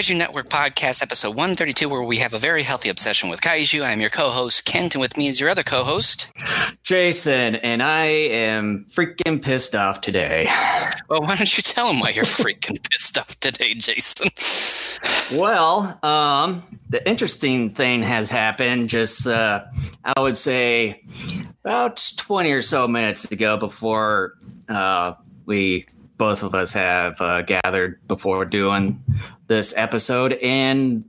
Daikaiju Network Podcast, episode 132, where we have a very healthy obsession with kaiju. I'm your co-host, Kent, and with me is your other co-host, Jason, and I am freaking pissed off today. Well, why don't you tell him why you're freaking pissed off today, Jason? Well, um, the interesting thing has happened just, uh, I would say, about 20 or so minutes ago before uh, we both of us have uh, gathered before doing this episode and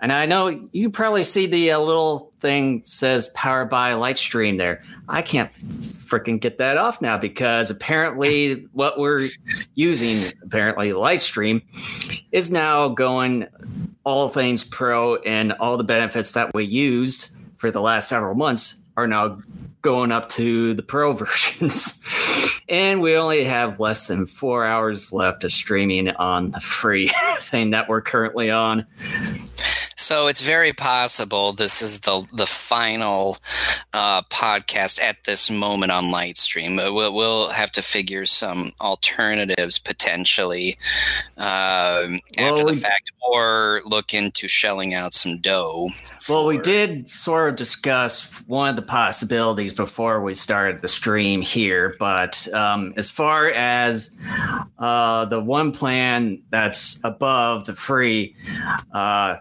and I know you probably see the uh, little thing says powered by Lightstream there. I can't freaking get that off now because apparently what we're using apparently Lightstream is now going all things pro and all the benefits that we used for the last several months are now going up to the pro versions. and we only have less than four hours left of streaming on the free thing that we're currently on. So it's very possible this is the the final uh, podcast at this moment on Lightstream. Uh, we'll, we'll have to figure some alternatives potentially uh, well, after the fact, or look into shelling out some dough. For... Well, we did sort of discuss one of the possibilities before we started the stream here, but um, as far as uh, the one plan that's above the free. Uh,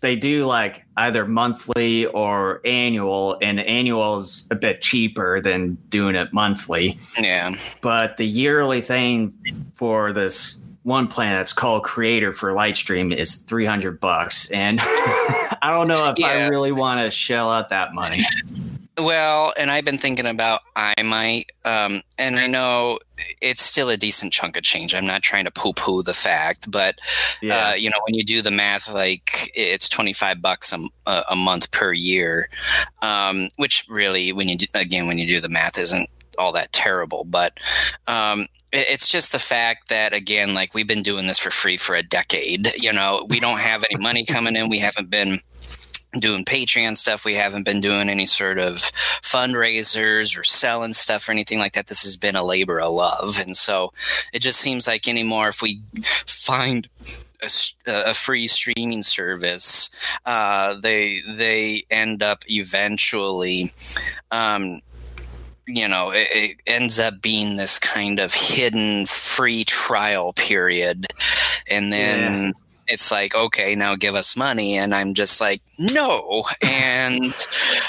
they do like either monthly or annual, and the annual is a bit cheaper than doing it monthly. Yeah. But the yearly thing for this one plan that's called Creator for Lightstream is 300 bucks. And I don't know if yeah. I really want to shell out that money. Well, and I've been thinking about I might, um, and I know it's still a decent chunk of change. I'm not trying to poo poo the fact, but yeah. uh, you know, when you do the math, like it's 25 bucks a, a month per year, um, which really, when you do, again, when you do the math, isn't all that terrible. But um, it's just the fact that again, like we've been doing this for free for a decade. You know, we don't have any money coming in. We haven't been doing Patreon stuff. We haven't been doing any sort of fundraisers or selling stuff or anything like that. This has been a labor of love. And so it just seems like anymore, if we find a, a, free streaming service, uh, they they end up eventually, um, you know, it, it, ends up being this kind of hidden free trial period, and then. Yeah it's like okay now give us money. And i'm just like no. And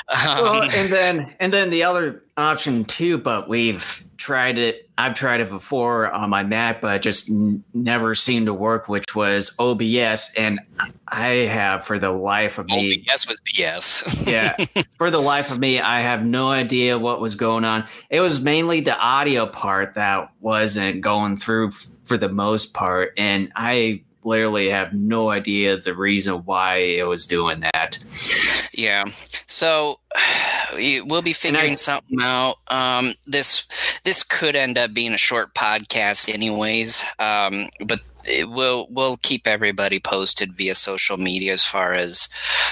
um, well and then and then the other option too but we've tried it i've tried it before on my mac but just n- never seemed to work which was obs and i have for the life of me obs was bs yeah for the life of me i have no idea what was going on. It was mainly the audio part that wasn't going through for the most part. And i literally have no idea the reason why it was doing that. Yeah. So we'll be figuring I, something out. Um, this this could end up being a short podcast, anyways. Um, but we'll we'll keep everybody posted via social media as far as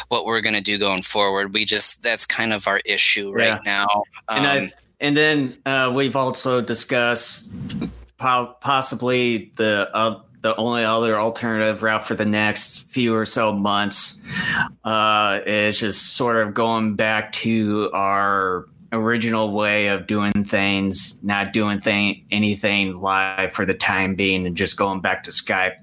what we're going to do going forward. We just that's kind of our issue right yeah. now. Um, and I and then uh, we've also discussed possibly the uh, the only other alternative route for the next few or so months uh, is just sort of going back to our original way of doing things, not doing thing anything live for the time being, and just going back to Skype,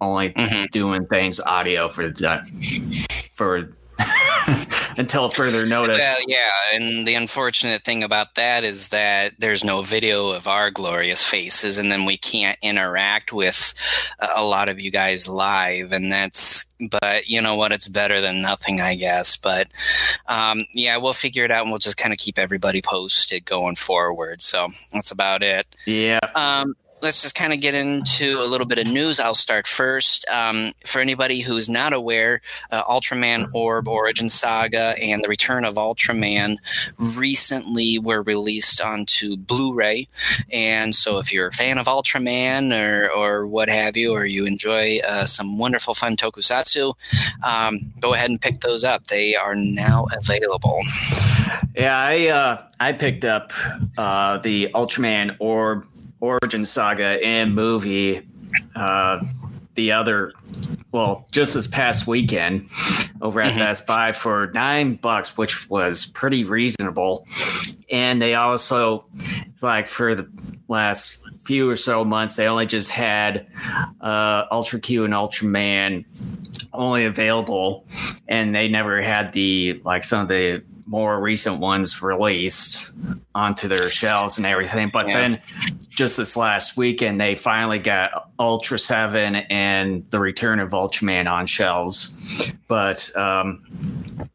only mm-hmm. doing things audio for the for until further notice. Well, yeah, and the unfortunate thing about that is that there's no video of our glorious faces, and then we can't interact with a lot of you guys live, and that's. But you know what? It's better than nothing, I guess. But um, yeah, we'll figure it out, and we'll just kind of keep everybody posted going forward. So that's about it. Yeah. Um, let's just kind of get into a little bit of news. I'll start first. Um, for anybody who's not aware, uh, Ultraman Orb Origin Saga and The Return of Ultraman recently were released onto Blu ray. And so if you're a fan of Ultraman or, or what have you, or you enjoy uh, some wonderful, fun tokusatsu, um, go ahead and pick those up. They are now available. Yeah, I, uh, I picked up uh, the Ultraman Orb Origin Saga and movie uh, the other, well, just this past weekend over at mm-hmm. Best Buy for nine bucks, which was pretty reasonable. And they also, it's like for the last few or so months, they only just had uh, Ultra Q and Ultraman only available, and they never had the like some of the more recent ones released onto their shelves and everything. But yeah. then just this last weekend, they finally got Ultra 7 and the return of Ultraman on shelves. But um,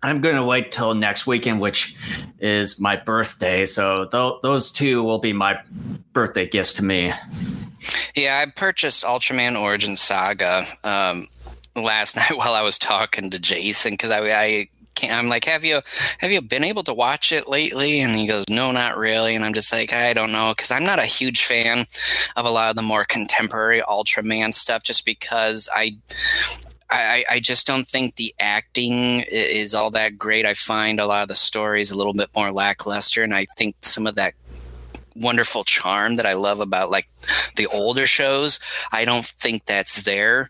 I'm going to wait till next weekend, which is my birthday. So th- those two will be my birthday gifts to me. Yeah, I purchased Ultraman Origin Saga um, last night while I was talking to Jason because I, I I'm like, have you have you been able to watch it lately? And he goes, no, not really. And I'm just like, I don't know, because I'm not a huge fan of a lot of the more contemporary Ultraman stuff, just because I. I, I just don't think the acting is all that great. I find a lot of the stories a little bit more lackluster, and I think some of that wonderful charm that I love about like the older shows. I don't think that's there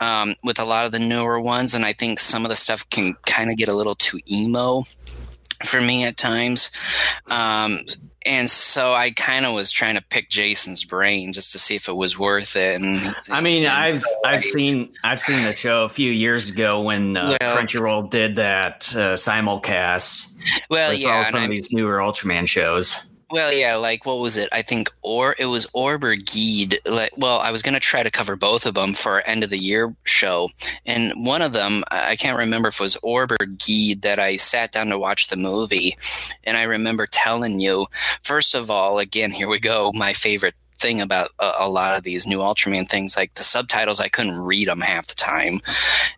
um, with a lot of the newer ones, and I think some of the stuff can kind of get a little too emo for me at times. Um, and so I kind of was trying to pick Jason's brain just to see if it was worth it. And I mean, and I've I've seen I've seen the show a few years ago when uh, well, Crunchyroll did that uh, simulcast. Well, yeah, some of these newer Ultraman shows. Well, yeah, like what was it? I think or it was Orb or Geed. Like, well, I was going to try to cover both of them for our end of the year show, and one of them I can't remember if it was Orb or Geed that I sat down to watch the movie, and I remember telling you first of all, again, here we go, my favorite thing about a, a, lot of these new Ultraman things. Like the subtitles, I couldn't read them half the time,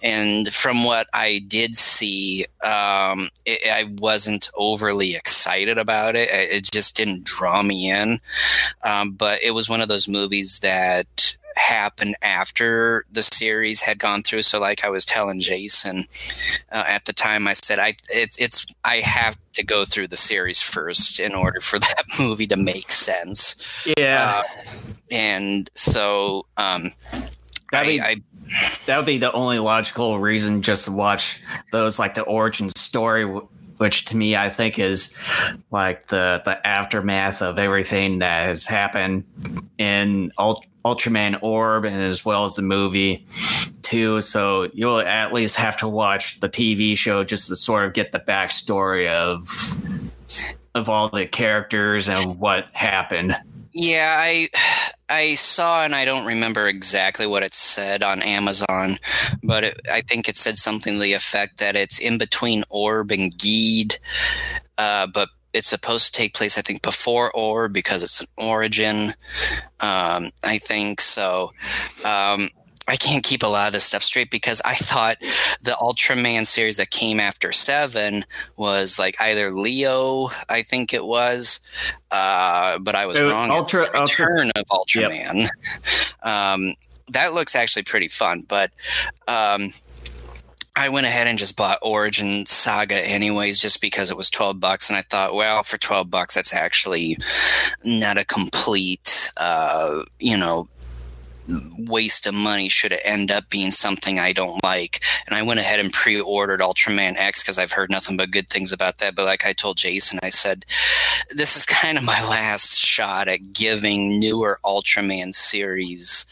and from what I did see, um, it, I wasn't overly excited about it. It just didn't draw me in. Um, but it was one of those movies that happen after the series had gone through. So, like I was telling Jason uh, at the time, I said I it, it's I have to go through the series first in order for that movie to make sense. Yeah, uh, and so um, I, be, I that would be the only logical reason just to watch those like the origin story which to me I think is like the the aftermath of everything that has happened in Ultraman Orb and as well as the movie too. So you'll at least have to watch the TV show just to sort of get the backstory of of all the characters and what happened. Yeah, I I saw and I don't remember exactly what it said on Amazon, but it, I think it said something to the effect that it's in between Orb and Geed, uh, but it's supposed to take place, I think, before or because it's an origin. Um, I think so. Um, I can't keep a lot of this stuff straight because I thought the Ultraman series that came after Seven was like either Leo, I think it was, uh, but I was wrong. Ultra Return Ultra, of Ultraman. Yep. Um, that looks actually pretty fun, but um, I went ahead and just bought Origin Saga anyways, just because it was 12 bucks. And I thought, well, for 12 bucks, that's actually not a complete, uh, you know, waste of money should it end up being something I don't like. And I went ahead and pre ordered Ultraman X because I've heard nothing but good things about that. But like I told Jason, I said, this is kind of my last shot at giving newer Ultraman series,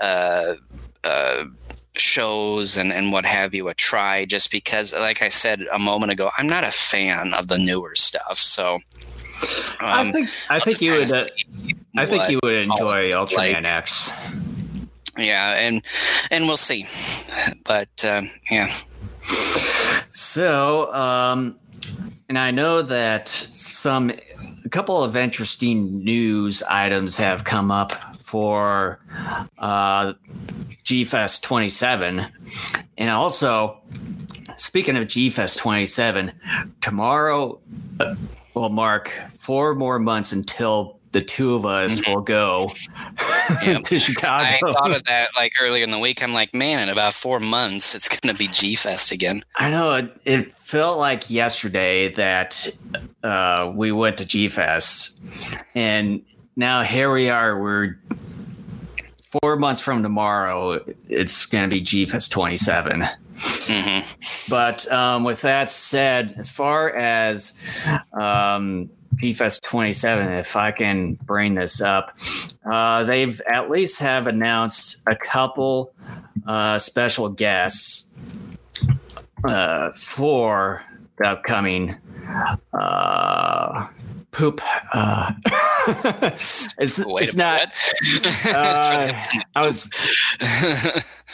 uh, uh, shows and, and what have you a try just because like i said a moment ago i'm not a fan of the newer stuff so um, i think i think you would uh, i think you would enjoy ultraman like. x yeah and and we'll see but um, yeah so um and i know that some a couple of interesting news items have come up for uh, GFest 27. And also, speaking of GFest 27, tomorrow, uh, well, Mark, four more months until the two of us will go to Chicago. I thought of that like earlier in the week. I'm like, man, in about four months, it's going to be G Fest again. I know. It, it, felt like yesterday that uh, we went to G Fest, and now here we are. We're four months from tomorrow, it's going to be G Fest 27. Mm-hmm. But um, with that said, as far as um, GFest 27, if I can bring this up, uh, they've at least have announced a couple uh, special guests uh, for the upcoming uh, poop. Uh, it's it's not. Uh, I was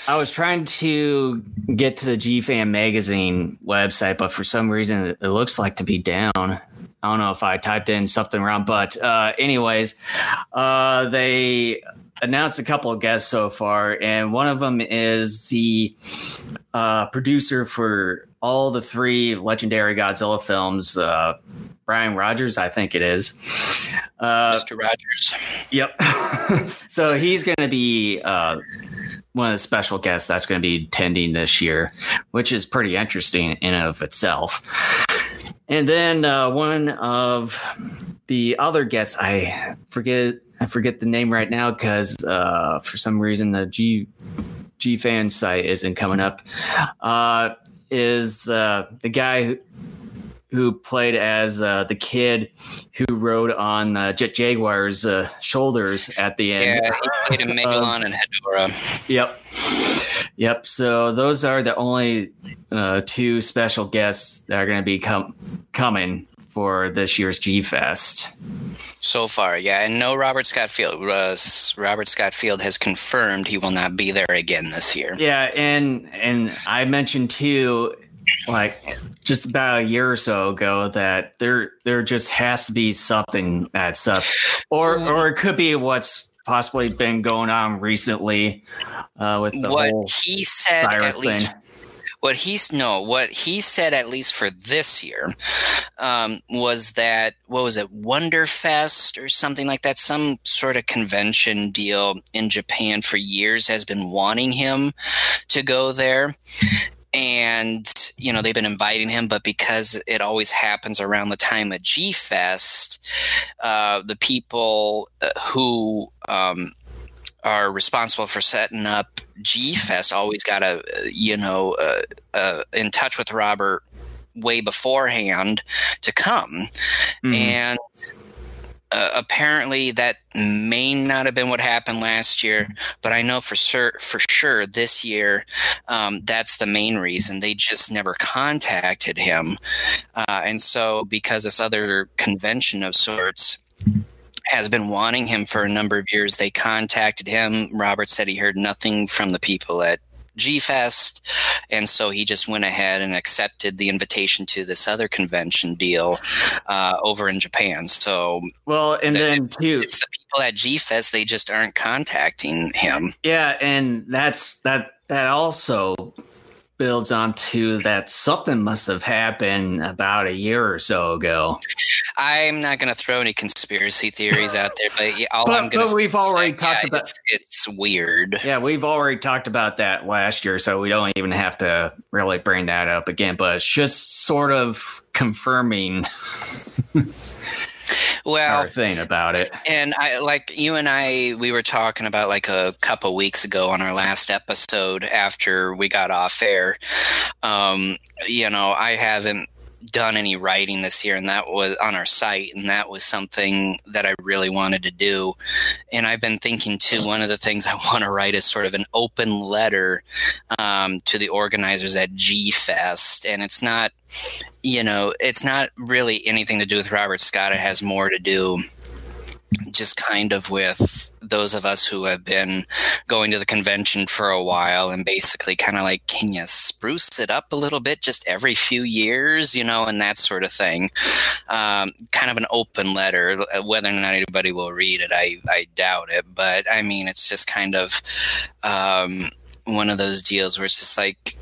I was trying to get to the G Fan magazine website, but for some reason it, it looks like to be down. I don't know if I typed in something wrong, but uh, anyways, uh, they announced a couple of guests so far, and one of them is the uh, producer for all the three legendary Godzilla films. Uh, Brian Rogers, I think it is. Uh, Mr. Rogers. Yep. so he's going to be uh, one of the special guests that's going to be attending this year, which is pretty interesting in and of itself. And then uh, one of the other guests, I forget, I forget the name right now because uh, for some reason the G G fan site isn't coming up. Uh, is uh, the guy who, who played as uh, the kid who rode on uh, Jet Jaguar's uh, shoulders at the end. Yeah, he played in Megalon and Hedorah. Yep. Yep. So those are the only uh, two special guests that are going to be com- coming for this year's G Fest. So far, yeah, and no Robert Scott Field. Uh, Robert Scott Field has confirmed he will not be there again this year. Yeah, and and I mentioned too like just about a year or so ago that there there just has to be something that's up or or it could be what's possibly been going on recently uh, with the what whole he said at least thing. what he's no what he said at least for this year um, was that what was it wonderfest or something like that some sort of convention deal in japan for years has been wanting him to go there and you know they've been inviting him but because it always happens around the time of g fest uh, the people uh, who um, are responsible for setting up g fest always got to you know uh, uh, in touch with robert way beforehand to come mm-hmm. and uh, apparently that may not have been what happened last year, but I know for sure for sure this year um, that's the main reason they just never contacted him, uh, and so because this other convention of sorts has been wanting him for a number of years. They contacted him. Robert said he heard nothing from the people at G Fest, and so he just went ahead and accepted the invitation to this other convention deal uh, over in Japan. So, well, and then it's, too, it's the people at G Fest they just aren't contacting him. Yeah, and that's that. That also builds onto that something must have happened about a year or so ago. I'm not going to throw any conspiracy theories out there, but all but, I'm going to we've already talked yeah, about it's, it's, weird. Yeah, we've already talked about that last year, so we don't even have to really bring that up again. But it's just sort of confirming. well thing about it. and i like you and i we were talking about like a couple weeks ago on our last episode after we got off air. Um you know i haven't done any writing this year, and that was on our site, and that was something that I really wanted to do. And I've been thinking too. One of the things I want to write is sort of an open letter um, to the organizers at G Fest, and it's not, you know, it's not really anything to do with Robert Scott. It has more to do just kind of with those of us who have been going to the convention for a while and basically kind of like, can you spruce it up a little bit just every few years, you know, and that sort of thing. Um, kind of an open letter. Whether or not anybody will read it, I, I doubt it. But I mean, it's just kind of um, one of those deals where it's just like,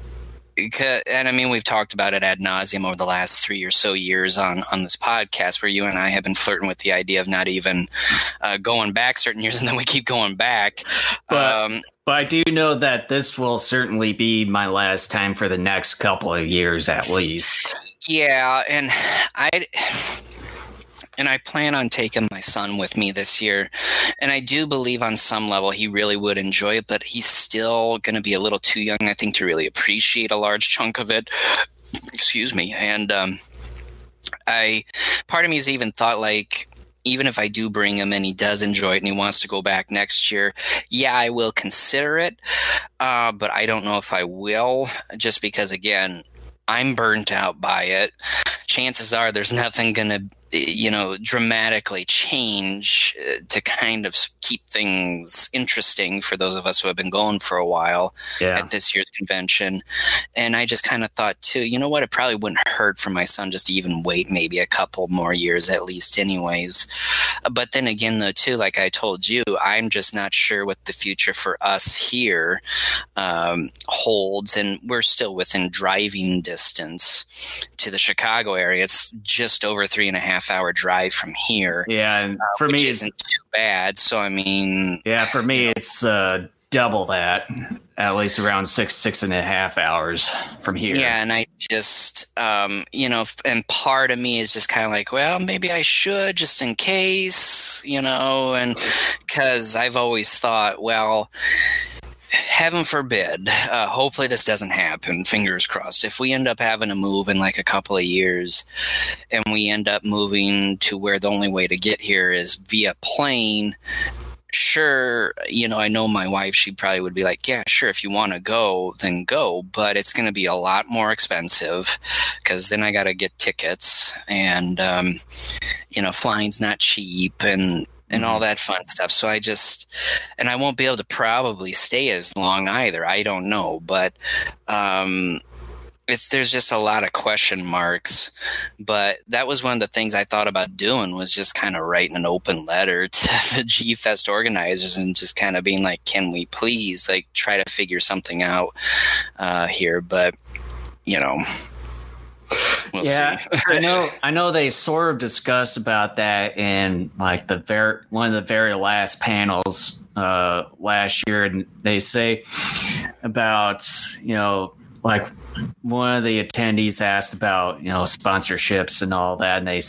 and I mean, we've talked about it ad nauseum over the last three or so years on on this podcast, where you and I have been flirting with the idea of not even uh, going back certain years, and then we keep going back. But, um, but I do know that this will certainly be my last time for the next couple of years, at least. Yeah, and I and I plan on taking my son with me this year. And I do believe on some level he really would enjoy it, but he's still going to be a little too young, I think, to really appreciate a large chunk of it. Excuse me. And um, I, part of me has even thought like, even if I do bring him and he does enjoy it and he wants to go back next year, yeah, I will consider it. Uh, but I don't know if I will, just because, again, I'm burnt out by it. Chances are there's nothing going to you know, dramatically change uh, to kind of keep things interesting for those of us who have been going for a while yeah. at this year's convention. And I just kind of thought too, you know what, it probably wouldn't hurt for my son just to even wait maybe a couple more years at least, anyways. But then again, though, too, like I told you, I'm just not sure what the future for us here um, holds. And we're still within driving distance to the Chicago area. It's just over three and a half half hour drive from here. Yeah, and uh, for uh, me, isn't too bad. So I mean, yeah, for me, it's uh, double that, at least around six six and a half hours from here. Yeah, and I just, um, you know, and part of me is just kind of like, well, maybe I should just in case, you know, and because I've always thought, well heaven forbid, uh, hopefully this doesn't happen, fingers crossed. If we end up having to move in like a couple of years and we end up moving to where the only way to get here is via plane, sure, you know, I know my wife, she probably would be like, yeah, sure, if you want to go, then go, but it's going to be a lot more expensive because then I got to get tickets and, um, you know, flying's not cheap and and all mm-hmm. that fun stuff. So I just, and I won't be able to probably stay as long either. I don't know, but um, it's there's just a lot of question marks. But that was one of the things I thought about doing was just kind of writing an open letter to the G Fest organizers and just kind of being like, "Can we please like try to figure something out uh, here?" But you know We'll yeah, I know. I know they sort of discussed about that in like the very one of the very last panels uh, last year, and they say about you know like one of the attendees asked about you know sponsorships and all that, and they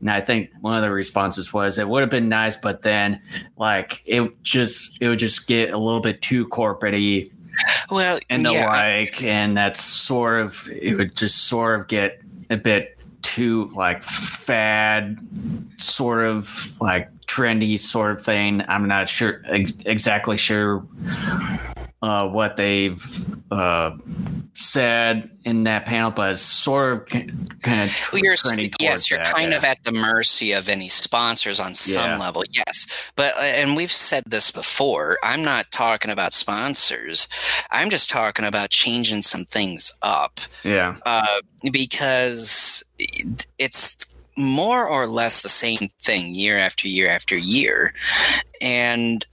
and I think one of the responses was it would have been nice, but then like it just it would just get a little bit too corporatey well, and the yeah. like, and that's sort of it would just sort of get a bit too like fad, sort of like trendy sort of thing. I'm not sure ex- exactly sure uh, what they've uh, said in that panel, but it's sort of kind of well, you're, yes, you're that, kind yeah. of at the mercy of any sponsors on some yeah. level. Yes, but uh, and we've said this before. I'm not talking about sponsors. I'm just talking about changing some things up. Yeah, uh, because it's more or less the same thing year after year after year, and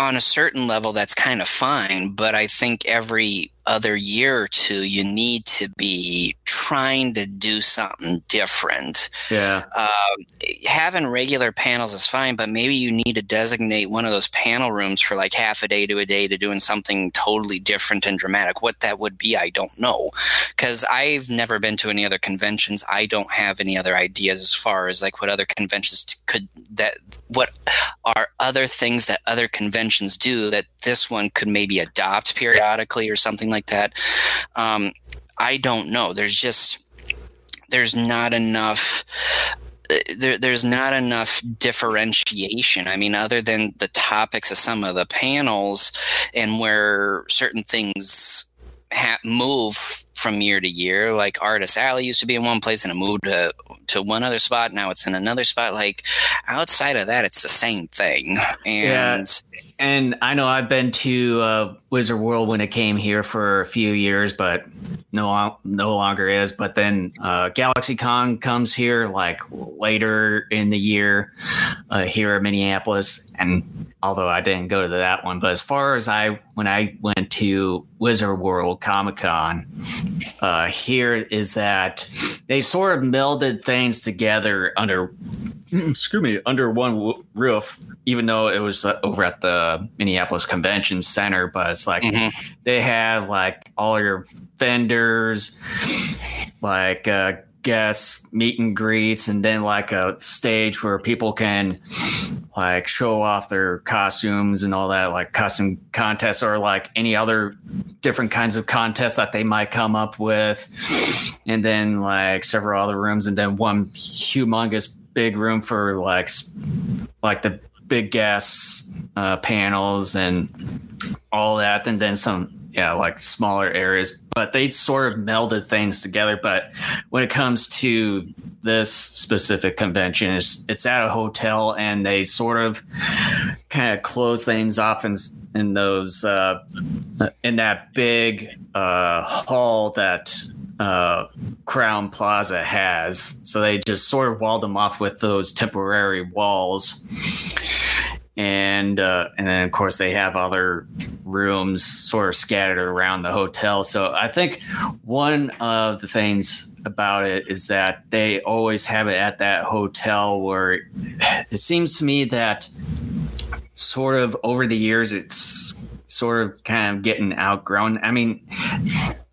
on a certain level, that's kind of fine. But I think every other year or two, you need to be trying to do something different. Yeah. Uh, having regular panels is fine, but maybe you need to designate one of those panel rooms for like half a day to a day to doing something totally different and dramatic. What that would be, I don't know. Because I've never been to any other conventions. I don't have any other ideas as far as like what other conventions could, that, what are other things that other conventions do that this one could maybe adopt periodically or something like that. Um, I don't know. There's just there's not enough there, there's not enough differentiation. I mean, other than the topics of some of the panels and where certain things ha- move from year to year. Like Artist Alley used to be in one place and it moved to, to one other spot. Now it's in another spot. Like outside of that, it's the same thing. And yeah. and I know I've been to uh, Wizard World when it came here for a few years, but no no longer is. But then uh, GalaxyCon comes here like later in the year uh, here in Minneapolis, and although I didn't go to that one, but as far as I when I went to Wizard World Comic Con, uh, here is that they sort of melded things together under excuse me under one roof even though it was uh, over at the minneapolis convention center but it's like mm-hmm. they have like all your vendors like uh, guests meet and greets and then like a stage where people can like show off their costumes and all that. Like costume contests or like any other different kinds of contests that they might come up with. And then like several other rooms and then one humongous big room for like like the big gas uh, panels and all that and then some yeah, like smaller areas, but they sort of melded things together. But when it comes to this specific convention, it's, it's at a hotel and they sort of kind of close things off in, in those, uh, in that big uh, hall that uh, Crowne Plaza has. So they just sort of walled them off with those temporary walls and uh, and then of course they have other rooms sort of scattered around the hotel. So I think one of the things about it is that they always have it at that hotel where it seems to me that sort of over the years it's sort of kind of getting outgrown. I mean,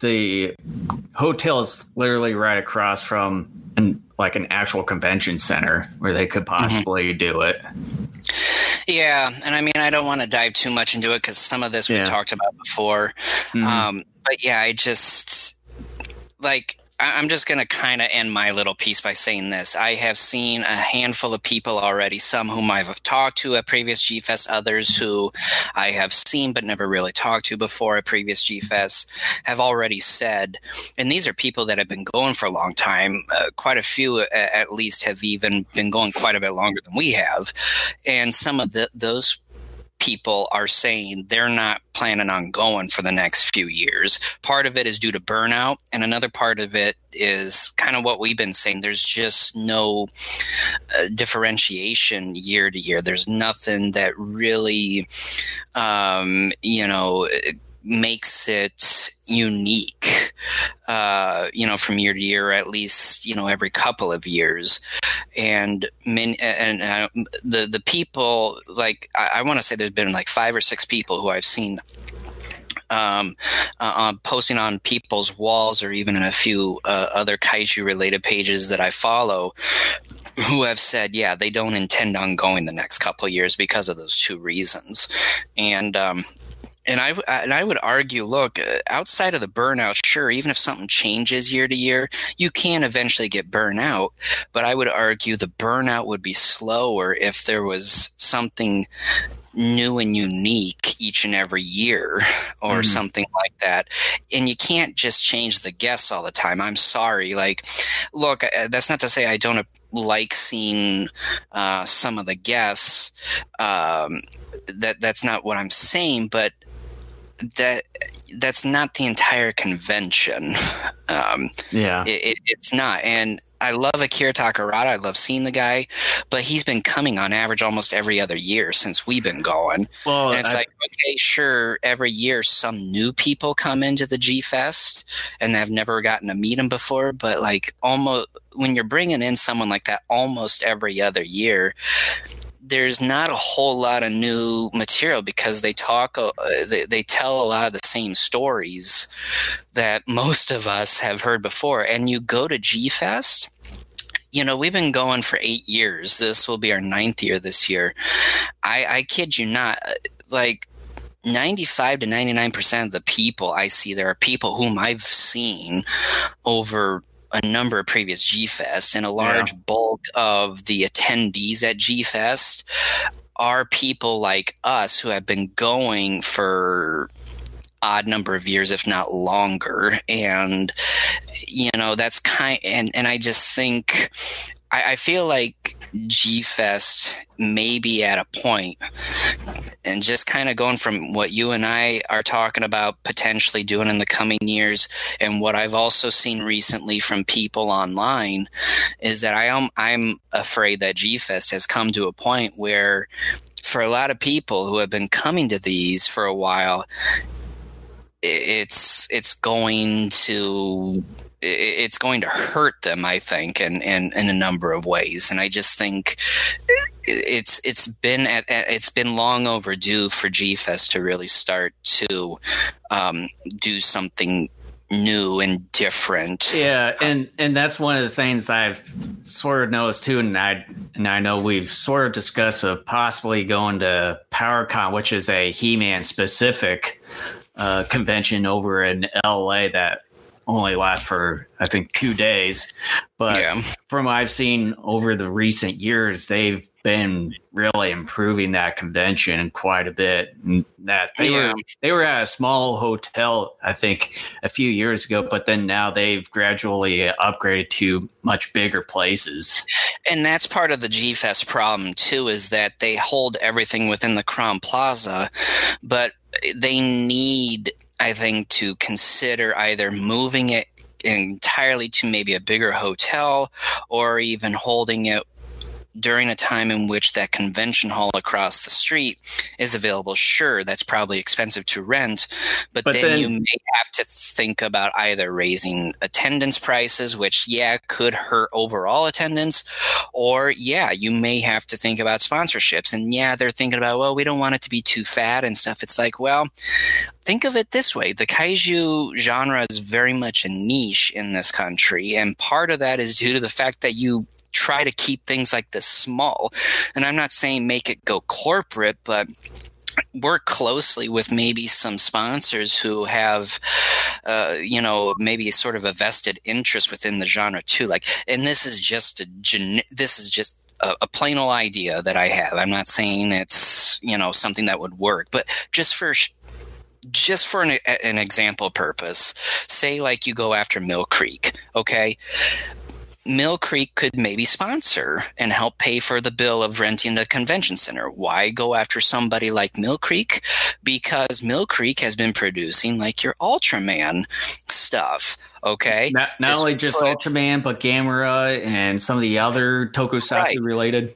the hotel is literally right across from an, like an actual convention center where they could mm-hmm. possibly mm-hmm. do it. Yeah, and I mean, I don't want to dive too much into it because some of this yeah. we talked about before. Mm-hmm. Um, but yeah, I just like I'm just going to kind of end my little piece by saying this. I have seen a handful of people already, some whom I've talked to at previous GFest, others who I have seen but never really talked to before at previous GFest, have already said, and these are people that have been going for a long time. Uh, quite a few, at least, have even been going quite a bit longer than we have. And some of the, those people are saying they're not planning on going for the next few years. Part of it is due to burnout, and another part of it is kind of what we've been saying. There's just no uh, differentiation year to year. There's nothing that really, um, you know, makes it unique, uh, you know, from year to year, at least you know every couple of years, and many, and uh, the the people like I, I want to say there's been like five or six people who I've seen um, uh, posting on people's walls or even in a few uh, other kaiju related pages that I follow who have said, yeah, they don't intend on going the next couple years because of those two reasons. And um, and I and I would argue, look, uh, outside of the burnout, sure, even if something changes year to year, you can eventually get burnout. But I would argue the burnout would be slower if there was something new and unique each and every year or mm-hmm. something like that. And you can't just change the guests all the time. I'm sorry. Like, look, uh, that's not to say I don't like seeing uh, some of the guests. Um, that that's not what I'm saying, but that that's not the entire convention. Um, yeah, it, it, it's not. And I love Akira Takarada. I love seeing the guy, but he's been coming on average almost every other year since we've been going. Well, and it's I, like, okay, sure, every year some new people come into the G Fest and I've never gotten to meet them before, but like almost when you're bringing in someone like that almost every other year, there's not a whole lot of new material because they talk uh, they, they tell a lot of the same stories that most of us have heard before. And you go to g-fest you know we've been going for eight years. This will be our ninth year this year. I i kid you not like 95 to 99% of the people I see there are people whom I've seen over a number of previous G Fest, and a large yeah. bulk of the attendees at G Fest are people like us who have been going for odd number of years, if not longer. And you know, that's kind and and I just think I, I feel like G Fest may be at a point, and just kind of going from what you and I are talking about potentially doing in the coming years, and what I've also seen recently from people online, is that I am I'm afraid that G Fest has come to a point where, for a lot of people who have been coming to these for a while, it's it's going to it's going to hurt them, I think, in, in, in a number of ways. And I just think it's it's been at, it's been long overdue for G Fest to really start to um, do something new and different. Yeah, and and that's one of the things I've sort of noticed too, and I and I know we've sort of discussed of possibly going to PowerCon, which is a He-Man specific uh, convention over in LA that only last for I think two days. But yeah. from what I've seen over the recent years, they've been really improving that convention quite a bit. And that they yeah. were they were at a small hotel, I think, a few years ago, but then now they've gradually upgraded to much bigger places. And that's part of the G Fest problem too, is that they hold everything within the Crowne Plaza, but they need I think to consider either moving it entirely to maybe a bigger hotel or even holding it during a time in which that convention hall across the street is available, sure, that's probably expensive to rent, but, but then, then, you may have to think about either raising attendance prices, which, yeah, could hurt overall attendance, or, yeah, you may have to think about sponsorships. And, yeah, they're thinking about, well, we don't want it to be too fat and stuff. It's like, well, think of it this way the kaiju genre is very much a niche in this country, and part of that is due to the fact that you try to keep things like this small. And I'm not saying make it go corporate, but work closely with maybe some sponsors who have uh, you know maybe sort of a vested interest within the genre too like and this is just a gen- this is just a, a plain old idea that i have i'm not saying it's you know something that would work but just for just for an, an example purpose say like you go after mill creek okay Mill Creek could maybe sponsor and help pay for the bill of renting the convention center. Why go after somebody like Mill Creek? Because Mill Creek has been producing like your Ultraman stuff. Okay. Not, not only just put, Ultraman, but Gamera and some of the other tokusatsu right. related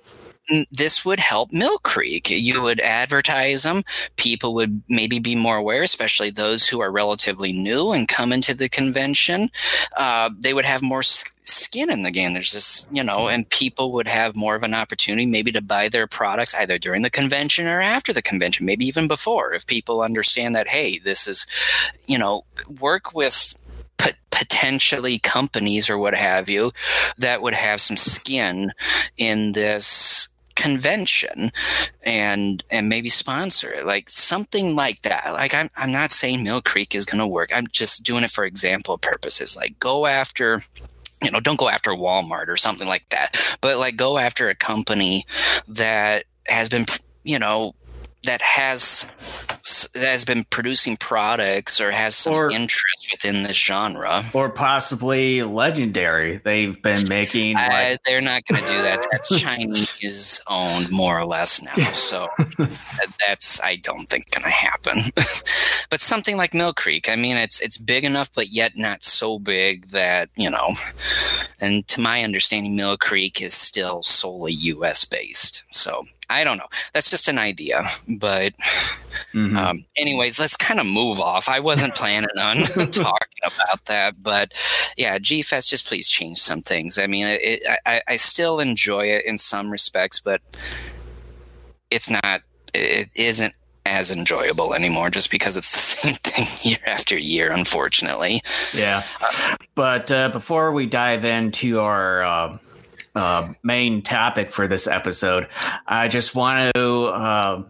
this would help Mill Creek. You would advertise them. People would maybe be more aware, especially those who are relatively new and come into the convention. Uh, they would have more skin in the game. There's this, you know, and people would have more of an opportunity maybe to buy their products either during the convention or after the convention, maybe even before. If people understand that, hey, this is, you know, work with potentially companies or what have you that would have some skin in this convention and and maybe sponsor it like something like that. Like i'm, I'm not saying mill creek is going to work. I'm just doing it for example purposes like go after you know don't go after walmart or something like that but like go after a company that has been you know that has that has been producing products or has some or, interest within this genre, or possibly legendary. They've been making. Like- they're not going to do that. That's Chinese owned, more or less now. So that's I don't think going to happen. but something like Mill Creek, I mean, it's it's big enough, but yet not so big that you know. And to my understanding, Mill Creek is still solely U.S. based. So I don't know. That's just an idea. But, mm-hmm. um, anyways, let's kind of move off. I wasn't planning on talking about that, but yeah, G Fest, just please change some things. I mean, it, I, I still enjoy it in some respects, but it's not. It isn't as enjoyable anymore just because it's the same thing year after year, unfortunately. Yeah. But uh, before we dive into our uh, uh, main topic for this episode. I just want to uh,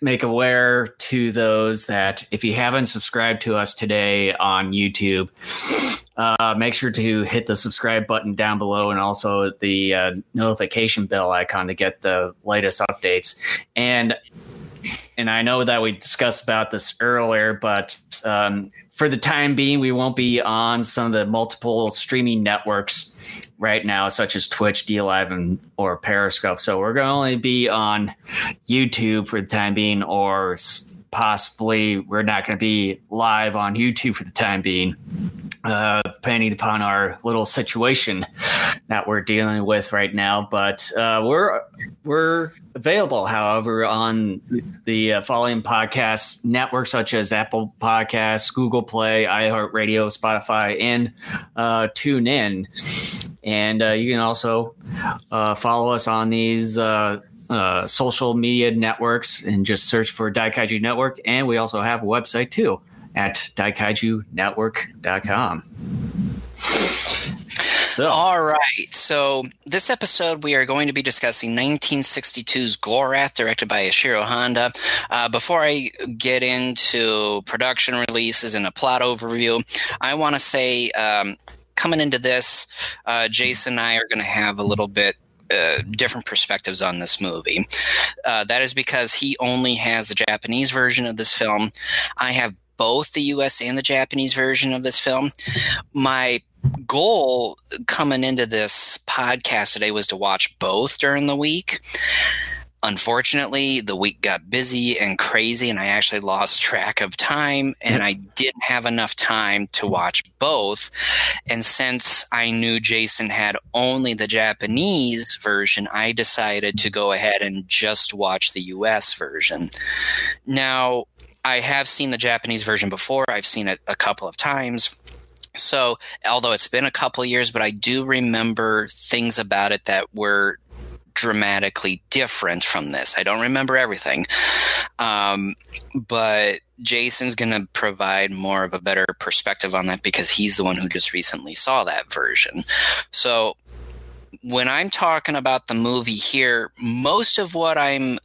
make aware to those that if you haven't subscribed to us today on YouTube, uh, make sure to hit the subscribe button down below and also the uh, notification bell icon to get the latest updates. And and I know that we discussed about this earlier, but um, for the time being, we won't be on some of the multiple streaming networks right now, such as Twitch, DLive, and or Periscope. So we're going to only be on YouTube for the time being, or possibly we're not going to be live on YouTube for the time being, uh, depending upon our little situation that we're dealing with right now. But uh, we're we're available, however, on the uh, following podcast networks such as Apple Podcasts, Google Play, iHeartRadio, Spotify, and uh, TuneIn. And uh, you can also uh, follow us on these uh, social media networks and just search for Daikaiju Network. And we also have a website too, at daikaijunetwork.com. So. All right. So, this episode, we are going to be discussing 1962's Gorath, directed by Ishiro Honda. Uh, before I get into production releases and a plot overview, I want to say um, coming into this, uh, Jason and I are going to have a little bit uh, different perspectives on this movie. Uh, that is because he only has the Japanese version of this film. I have both the US and the Japanese version of this film. My goal coming into this podcast today was to watch both during the week. Unfortunately, the week got busy and crazy, and I actually lost track of time, and I didn't have enough time to watch both. And since I knew Jason had only the Japanese version, I decided to go ahead and just watch the US version. Now, I have seen the Japanese version before, I've seen it a couple of times. So, although it's been a couple of years, but I do remember things about it that were dramatically different from this. I don't remember everything. Um, but Jason's going to provide more of a better perspective on that because he's the one who just recently saw that version. So, when I'm talking about the movie here, most of what I'm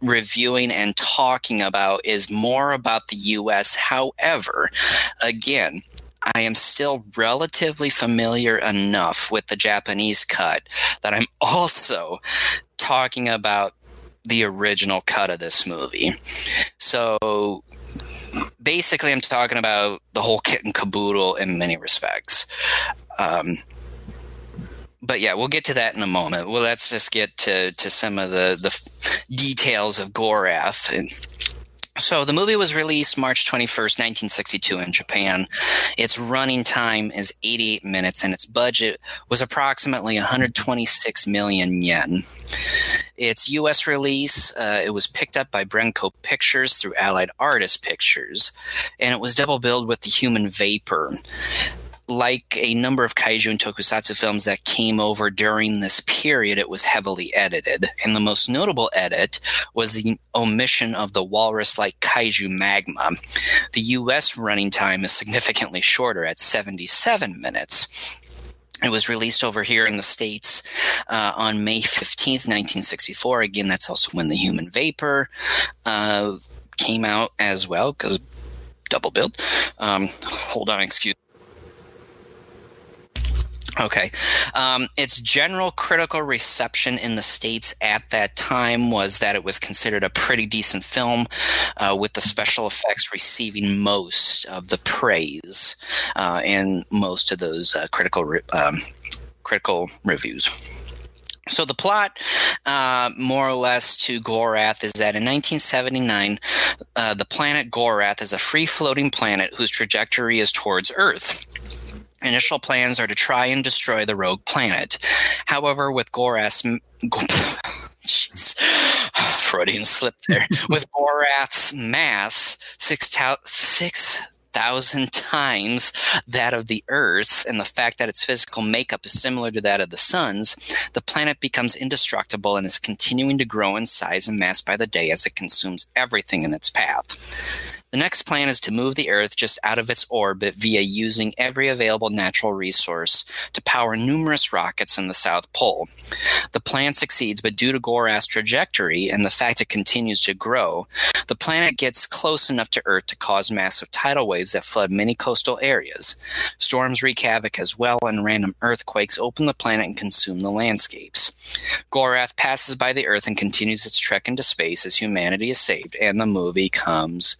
reviewing and talking about is more about the US. However, again, I am still relatively familiar enough with the Japanese cut that I'm also talking about the original cut of this movie. So basically, I'm talking about the whole kit and caboodle in many respects. Um, but yeah, we'll get to that in a moment. Well, let's just get to, to some of the, the details of Gorath. And so the movie was released March 21st, 1962 in Japan. Its running time is 88 minutes and its budget was approximately 126 million yen. Its US release, uh, it was picked up by Brenco Pictures through Allied Artist Pictures, and it was double billed with The Human Vapor like a number of kaiju and tokusatsu films that came over during this period, it was heavily edited. And the most notable edit was the omission of the walrus like kaiju magma. The US running time is significantly shorter at 77 minutes. It was released over here in the States uh, on May 15th, 1964. Again, that's also when The Human Vapor uh, came out as well, because double billed. Um, hold on, excuse Okay. Um, its general critical reception in the States at that time was that it was considered a pretty decent film, uh, with the special effects receiving most of the praise uh, in most of those uh, critical, re- um, critical reviews. So the plot, uh, more or less, to Gorath is that in 1979, uh, the planet Gorath is a free-floating planet whose trajectory is towards Earth. Initial plans are to try and destroy the rogue planet. However, with Gorath's jeez, Freudian slip there. with Gorath's mass six six thousand times that of the Earth's, and the fact that its physical makeup is similar to that of the Sun's, the planet becomes indestructible and is continuing to grow in size and mass by the day as it consumes everything in its path. The next plan is to move the Earth just out of its orbit via using every available natural resource to power numerous rockets in the South Pole. The plan succeeds, but due to Gorath's trajectory and the fact it continues to grow, the planet gets close enough to Earth to cause massive tidal waves that flood many coastal areas. Storms wreak havoc as well, and random earthquakes open the planet and consume the landscapes. Gorath passes by the Earth and continues its trek into space as humanity is saved, and the movie comes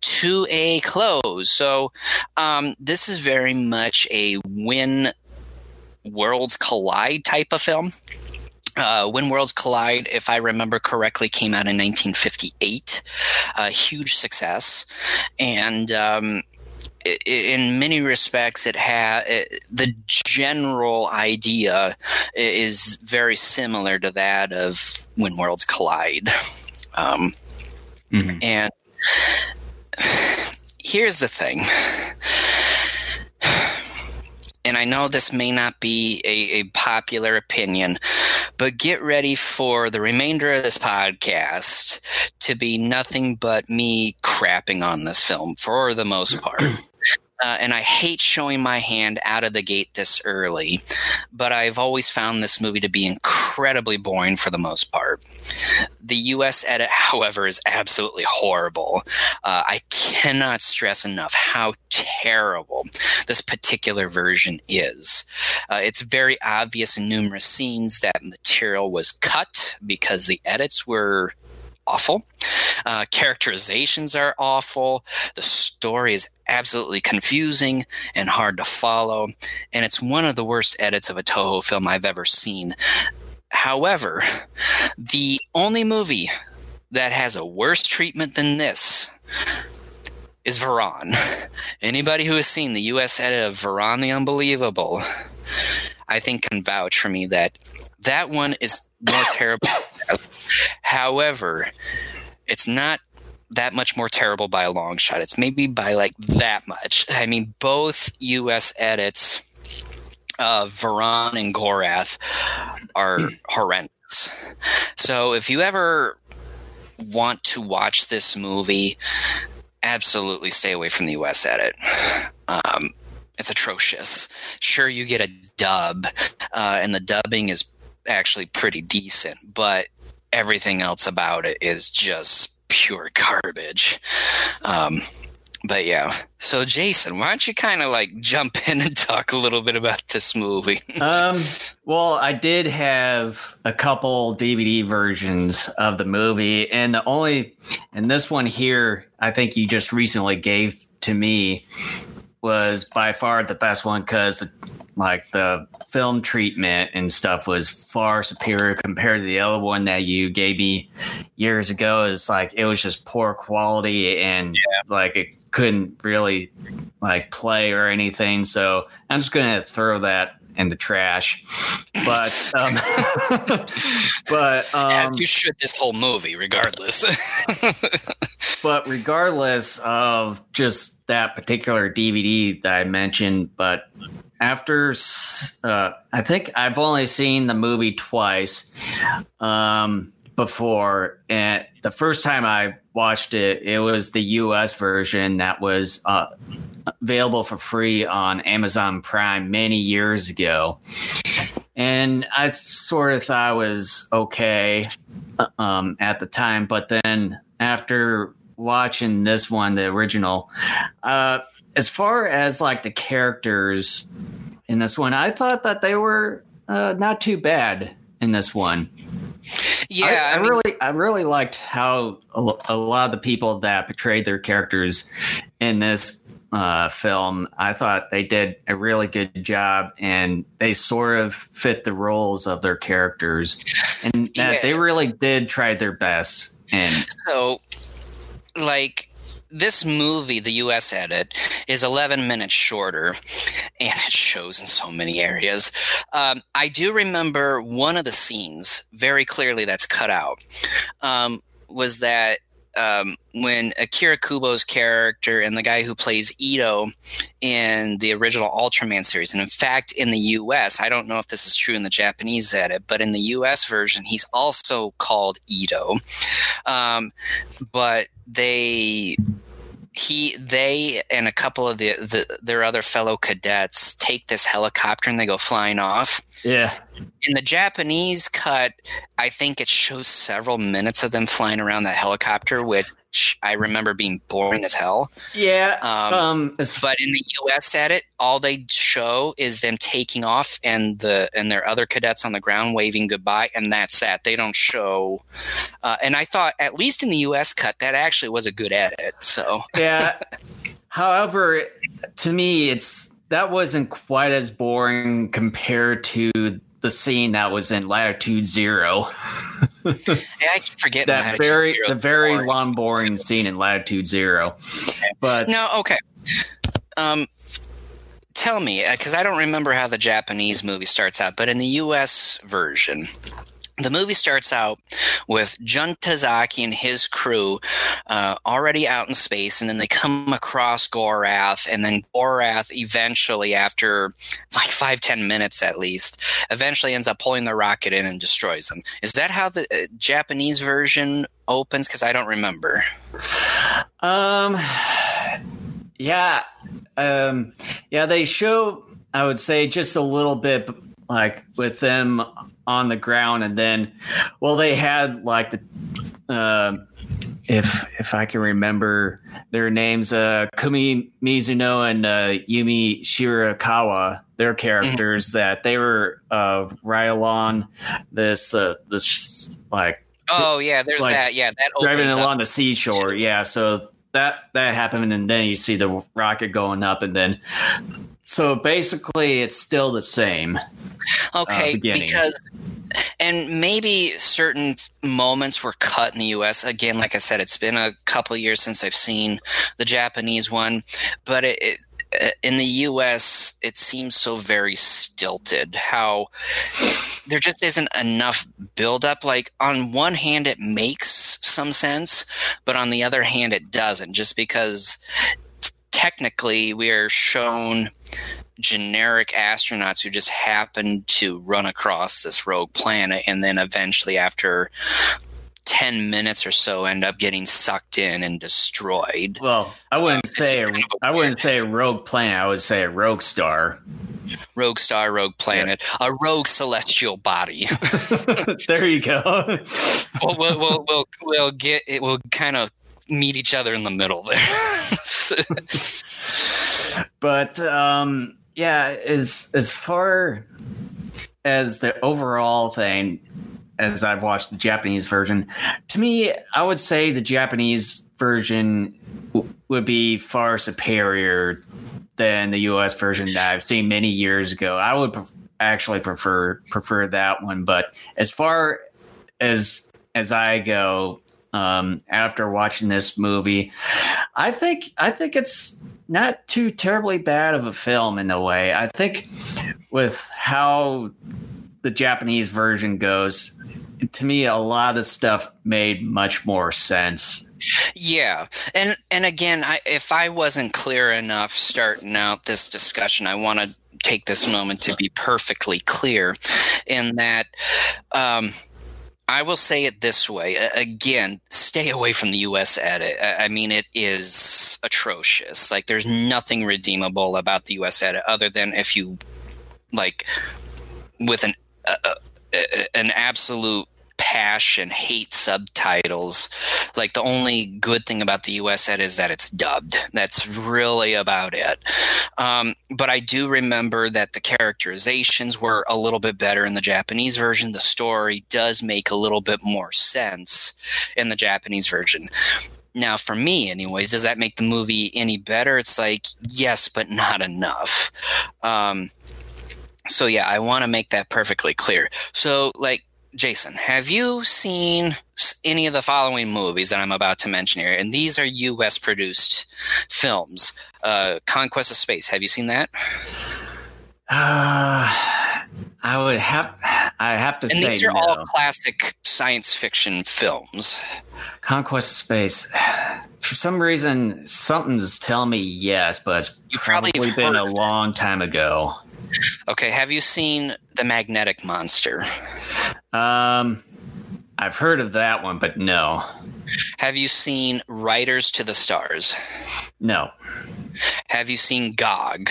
to a close. So um, this is very much a when worlds collide type of film. Uh, when Worlds Collide, if I remember correctly, came out in 1958. A huge success. And um, in many respects, it had the general idea is very similar to that of When Worlds Collide. Um, mm-hmm. And here's the thing. And I know this may not be a, a popular opinion, but get ready for the remainder of this podcast to be nothing but me crapping on this film for the most part. Uh, and I hate showing my hand out of the gate this early, but I've always found this movie to be incredibly boring for the most part. The US edit, however, is absolutely horrible. Uh, I cannot stress enough how terrible this particular version is. Uh, it's very obvious in numerous scenes that material was cut because the edits were awful. Uh, characterizations are awful. The story is absolutely confusing and hard to follow. And it's one of the worst edits of a Toho film I've ever seen. However, the only movie that has a worse treatment than this is Varan. Anybody who has seen the US edit of Varan the Unbelievable, I think can vouch for me that that one is more terrible. However, it's not that much more terrible by a long shot. It's maybe by like that much. I mean, both U.S. edits of Varan and Gorath are horrendous. So if you ever want to watch this movie, absolutely stay away from the U.S. edit. Um, it's atrocious. Sure, you get a dub, uh, and the dubbing is actually pretty decent, but everything else about it is just pure garbage. Um, but yeah, so Jason, why don't you kind of like jump in and talk a little bit about this movie? um, well, I did have a couple DVD versions of the movie, and the only, and this one here, I think you just recently gave to me was by far the best one because like the film treatment and stuff was far superior compared to the other one that you gave me years ago. It's like it was just poor quality and yeah. like it couldn't really like play or anything. So I'm just gonna throw that in the trash. But um, but um, as you should this whole movie, regardless. but regardless of just that particular DVD that I mentioned, but after uh, I think I've only seen the movie twice um, before, and the first time I watched it, it was the U.S. version that was uh, available for free on Amazon Prime many years ago, and I sort of thought it was okay um, at the time, but then after watching this one, the original, uh, as far as like the characters in this one, I thought that they were uh, not too bad in this one. Yeah, I, I, I mean, really, I really liked how a, a, lot of the people that portrayed their characters in this uh, film, I thought they did a really good job, and they sort of fit the roles of their characters, and yeah. they really did try their best. And so, like this movie, the US edit, is 11 minutes shorter and it shows in so many areas. Um, I do remember one of the scenes very clearly that's cut out um, was that um, when Akira Kubo's character and the guy who plays Ito in the original Ultraman series, and in fact, in the US, I don't know if this is true in the Japanese edit, but in the US version, he's also called Ito. Um, but they he they and a couple of the, the their other fellow cadets take this helicopter and they go flying off. Yeah. In the Japanese cut, I think it shows several minutes of them flying around that helicopter, which I remember being boring as hell. Yeah. Um, um, but in the U.S. edit, all they show is them taking off and the and their other cadets on the ground waving goodbye, and that's that. They don't show. Uh, and I thought, at least in the U.S. cut, that actually was a good edit. So yeah. However, to me, it's that wasn't quite as boring compared to the scene that was in Latitude Zero. yeah, I forget that very the very boring. long, boring scene in Latitude Zero. But no, okay. Um, tell me, because uh, I don't remember how the Japanese movie starts out, but in the U.S. version, the movie starts out with Jun Tazaki and his crew uh, already out in space, and then they come across Gorath, and then Gorath eventually, after like five ten minutes at least, eventually ends up pulling the rocket in and destroys them. Is that how the uh, Japanese version opens? Because I don't remember. Um. Yeah. Um. Yeah. They show. I would say just a little bit like with them on the ground, and then, well, they had like the, uh, if if I can remember their names, uh, Kumi Mizuno and uh, Yumi Shirakawa, their characters mm-hmm. that they were uh, right along this uh, this like. Oh yeah, there's like, that. Yeah, that driving along the seashore. Yeah, so that that happened, and then you see the rocket going up, and then so basically, it's still the same. Uh, okay, uh, because and maybe certain moments were cut in the US. Again, like I said, it's been a couple years since I've seen the Japanese one, but it, it in the US, it seems so very stilted. How there just isn't enough buildup. Like, on one hand, it makes some sense, but on the other hand, it doesn't, just because technically we are shown generic astronauts who just happen to run across this rogue planet and then eventually after 10 minutes or so end up getting sucked in and destroyed. Well, I wouldn't um, say kind of I wouldn't say a rogue planet, I would say a rogue star. Rogue star, rogue planet, yeah. a rogue celestial body. there you go. we'll, we'll, we'll, we'll, we'll get it. We'll kind of meet each other in the middle there. but um, yeah, as as far as the overall thing, as I've watched the Japanese version, to me, I would say the Japanese version w- would be far superior than the U.S. version that I've seen many years ago. I would pre- actually prefer prefer that one, but as far as as I go, um, after watching this movie, I think I think it's not too terribly bad of a film in a way. I think with how the Japanese version goes, to me, a lot of stuff made much more sense. Yeah, and and again, I, if I wasn't clear enough starting out this discussion, I want to take this moment to be perfectly clear in that. Um, I will say it this way. Again, stay away from the US edit. I mean, it is atrocious. Like, there's nothing redeemable about the US edit other than if you, like, with an, uh, an absolute passion, hate subtitles. Like the only good thing about the US ed is that it's dubbed. That's really about it. Um, but I do remember that the characterizations were a little bit better in the Japanese version. The story does make a little bit more sense in the Japanese version. Now, for me, anyways, does that make the movie any better? It's like, yes, but not enough. Um, so yeah, I want to make that perfectly clear. So like Jason, have you seen any of the following movies that I'm about to mention here? And these are U.S. produced films. Uh, Conquest of Space. Have you seen that? Uh, I would have. I have to and say these are no. all classic science fiction films. Conquest of Space. For some reason, something's telling me yes, but it's you probably, probably been a long time ago. Okay, have you seen The Magnetic Monster? Um, I've heard of that one, but no. Have you seen Riders to the Stars? No. Have you seen Gog?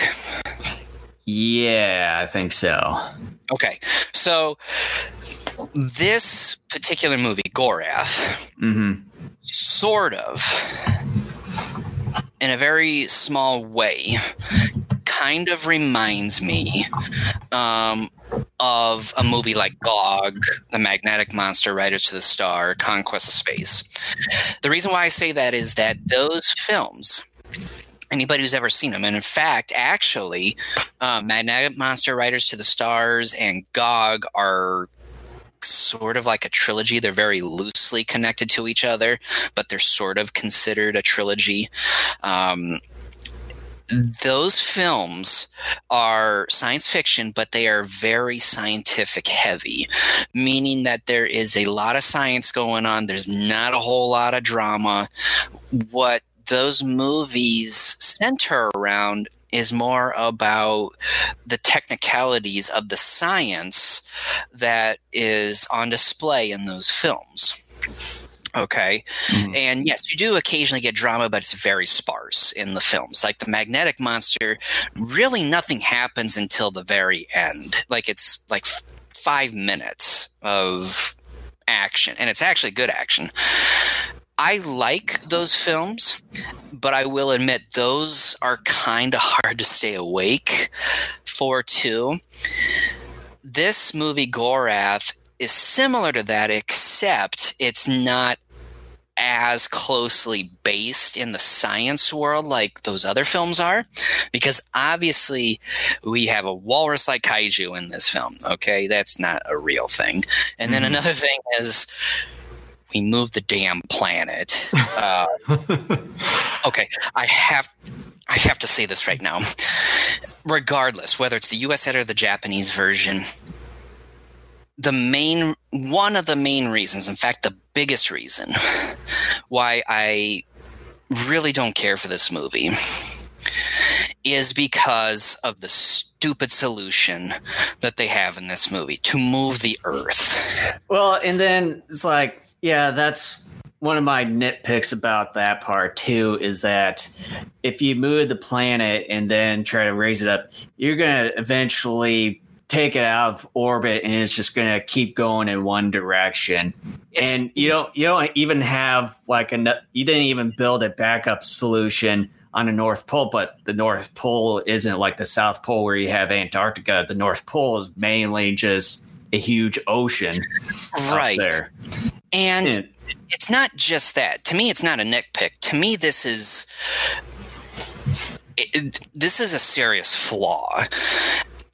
Yeah, I think so. Okay, so this particular movie, Gorath, mm-hmm. sort of, in a very small way, kind of reminds me um, of a movie like Gog, The Magnetic Monster, Riders to the Star, Conquest of Space. The reason why I say that is that those films anybody who's ever seen them. And in fact, actually, uh, Magnetic Monster, Riders to the Stars, and Gog are sort of like a trilogy. They're very loosely connected to each other, but they're sort of considered a trilogy. Um, those films are science fiction, but they are very scientific heavy, meaning that there is a lot of science going on. There's not a whole lot of drama. What those movies center around is more about the technicalities of the science that is on display in those films. Okay. Mm-hmm. And yes, you do occasionally get drama, but it's very sparse in the films. Like the magnetic monster, really nothing happens until the very end. Like it's like f- five minutes of action, and it's actually good action. I like those films, but I will admit those are kind of hard to stay awake for too. This movie, Gorath, is similar to that, except it's not as closely based in the science world like those other films are because obviously we have a walrus like kaiju in this film okay that's not a real thing and then mm-hmm. another thing is we moved the damn planet uh, okay i have I have to say this right now. Regardless, whether it's the US edit or the Japanese version, the main one of the main reasons, in fact, the biggest reason why I really don't care for this movie is because of the stupid solution that they have in this movie to move the earth. Well, and then it's like, yeah, that's one of my nitpicks about that part too is that if you move the planet and then try to raise it up, you're going to eventually take it out of orbit and it's just going to keep going in one direction. It's, and you don't you don't even have like a you didn't even build a backup solution on the North Pole, but the North Pole isn't like the South Pole where you have Antarctica. The North Pole is mainly just a huge ocean right there. And, and it's not just that. To me, it's not a nitpick. To me, this is it, this is a serious flaw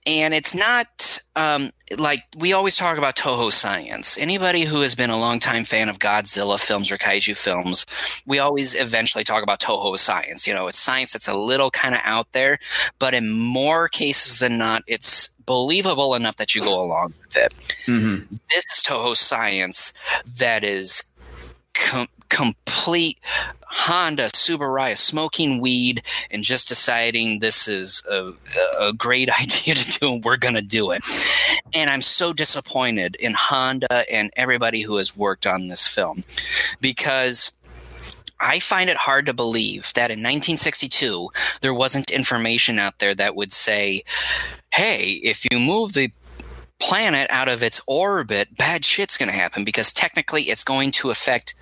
and it's not um, like we always talk about Toho science. Anybody who has been a longtime fan of Godzilla films or kaiju films, we always eventually talk about Toho science. You know, it's science that's a little kind of out there, but in more cases than not, it's believable enough that you go along with it. Mm-hmm. This is Toho science that is com- complete Honda Tsuburaya smoking weed and just deciding this is a, a great idea to do and we're going to do it. And I'm so disappointed in Honda and everybody who has worked on this film because I find it hard to believe that in 1962 there wasn't information out there that would say, hey, if you move the planet out of its orbit, bad shit's going to happen because technically it's going to affect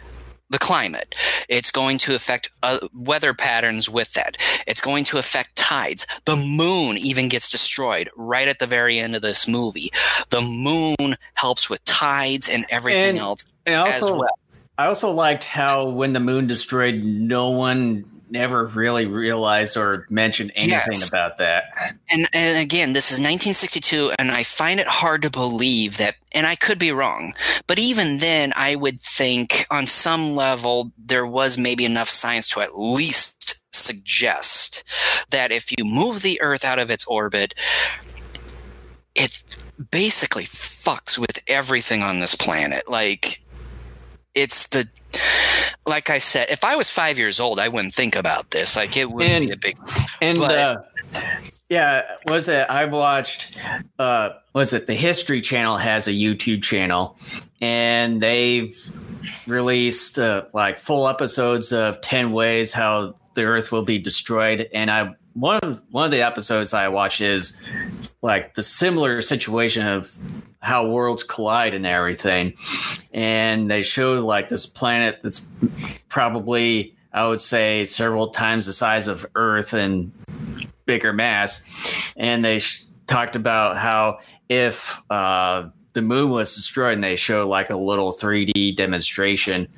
the climate. It's going to affect uh, weather patterns with that. It's going to affect tides. The moon even gets destroyed right at the very end of this movie. The moon helps with tides and everything and, else and also, as well. I also liked how when the moon destroyed, no one never really realized or mentioned anything yes. about that. And, and again, this is 1962, and I find it hard to believe that, and I could be wrong, but even then, I would think on some level there was maybe enough science to at least suggest that if you move the Earth out of its orbit, it basically fucks with everything on this planet. Like, it's the like I said, if I was five years old, I wouldn't think about this. Like it would and, be a big. And but, uh, yeah, was it? I've watched. Uh, was it the History Channel has a YouTube channel, and they've released uh, like full episodes of ten ways how the Earth will be destroyed, and I one of one of the episodes I watch is like the similar situation of how worlds collide and everything, and they show like this planet that's probably I would say several times the size of Earth and bigger mass, and they sh- talked about how if uh, the moon was destroyed, and they show like a little 3D demonstration,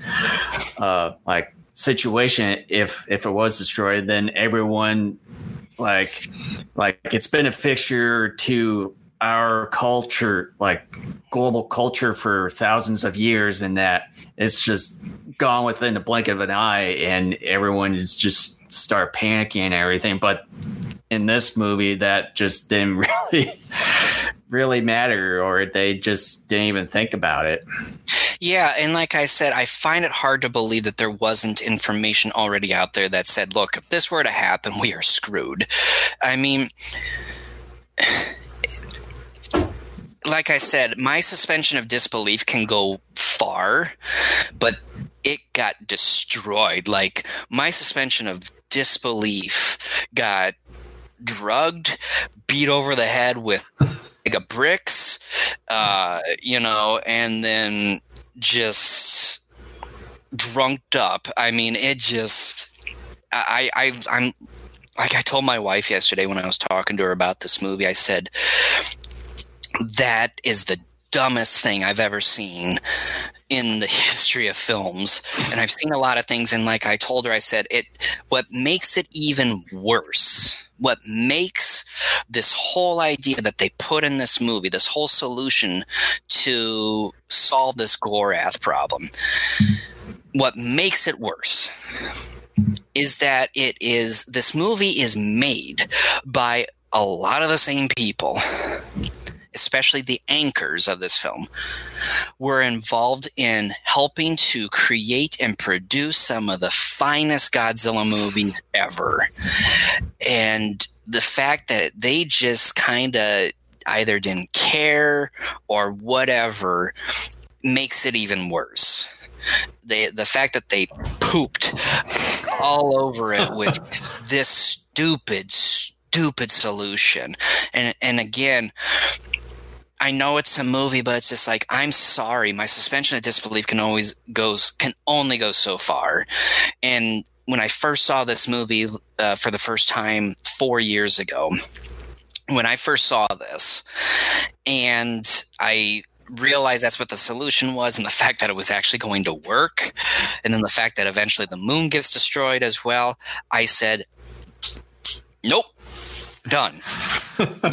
uh, like situation if if it was destroyed then everyone like like it's been a fixture to our culture, like global culture for thousands of years, and that it's just gone within the blink of an eye, and everyone is just start panicking and everything. But in this movie, that just didn't really really matter, or they just didn't even think about it. Yeah, and like I said, I find it hard to believe that there wasn't information already out there that said, look, if this were to happen, we are screwed. I mean, like I said, my suspension of disbelief can go far, but it got destroyed. Like, my suspension of disbelief got drugged, beat over the head with like a bricks, uh, you know, and then just drunked up. I mean, it just I I I'm like I told my wife yesterday when I was talking to her about this movie. I said that is the dumbest thing I've ever seen in the history of films. And I've seen a lot of things and like I told her I said it what makes it even worse what makes this whole idea that they put in this movie, this whole solution to solve this Gorath problem, what makes it worse is that it is this movie is made by a lot of the same people especially the anchors of this film, were involved in helping to create and produce some of the finest Godzilla movies ever. And the fact that they just kind of either didn't care or whatever makes it even worse. They, the fact that they pooped all over it with this stupid, stupid solution. And and again, I know it's a movie, but it's just like I'm sorry. My suspension of disbelief can always goes can only go so far. And when I first saw this movie uh, for the first time four years ago, when I first saw this, and I realized that's what the solution was, and the fact that it was actually going to work, and then the fact that eventually the moon gets destroyed as well, I said, "Nope, done."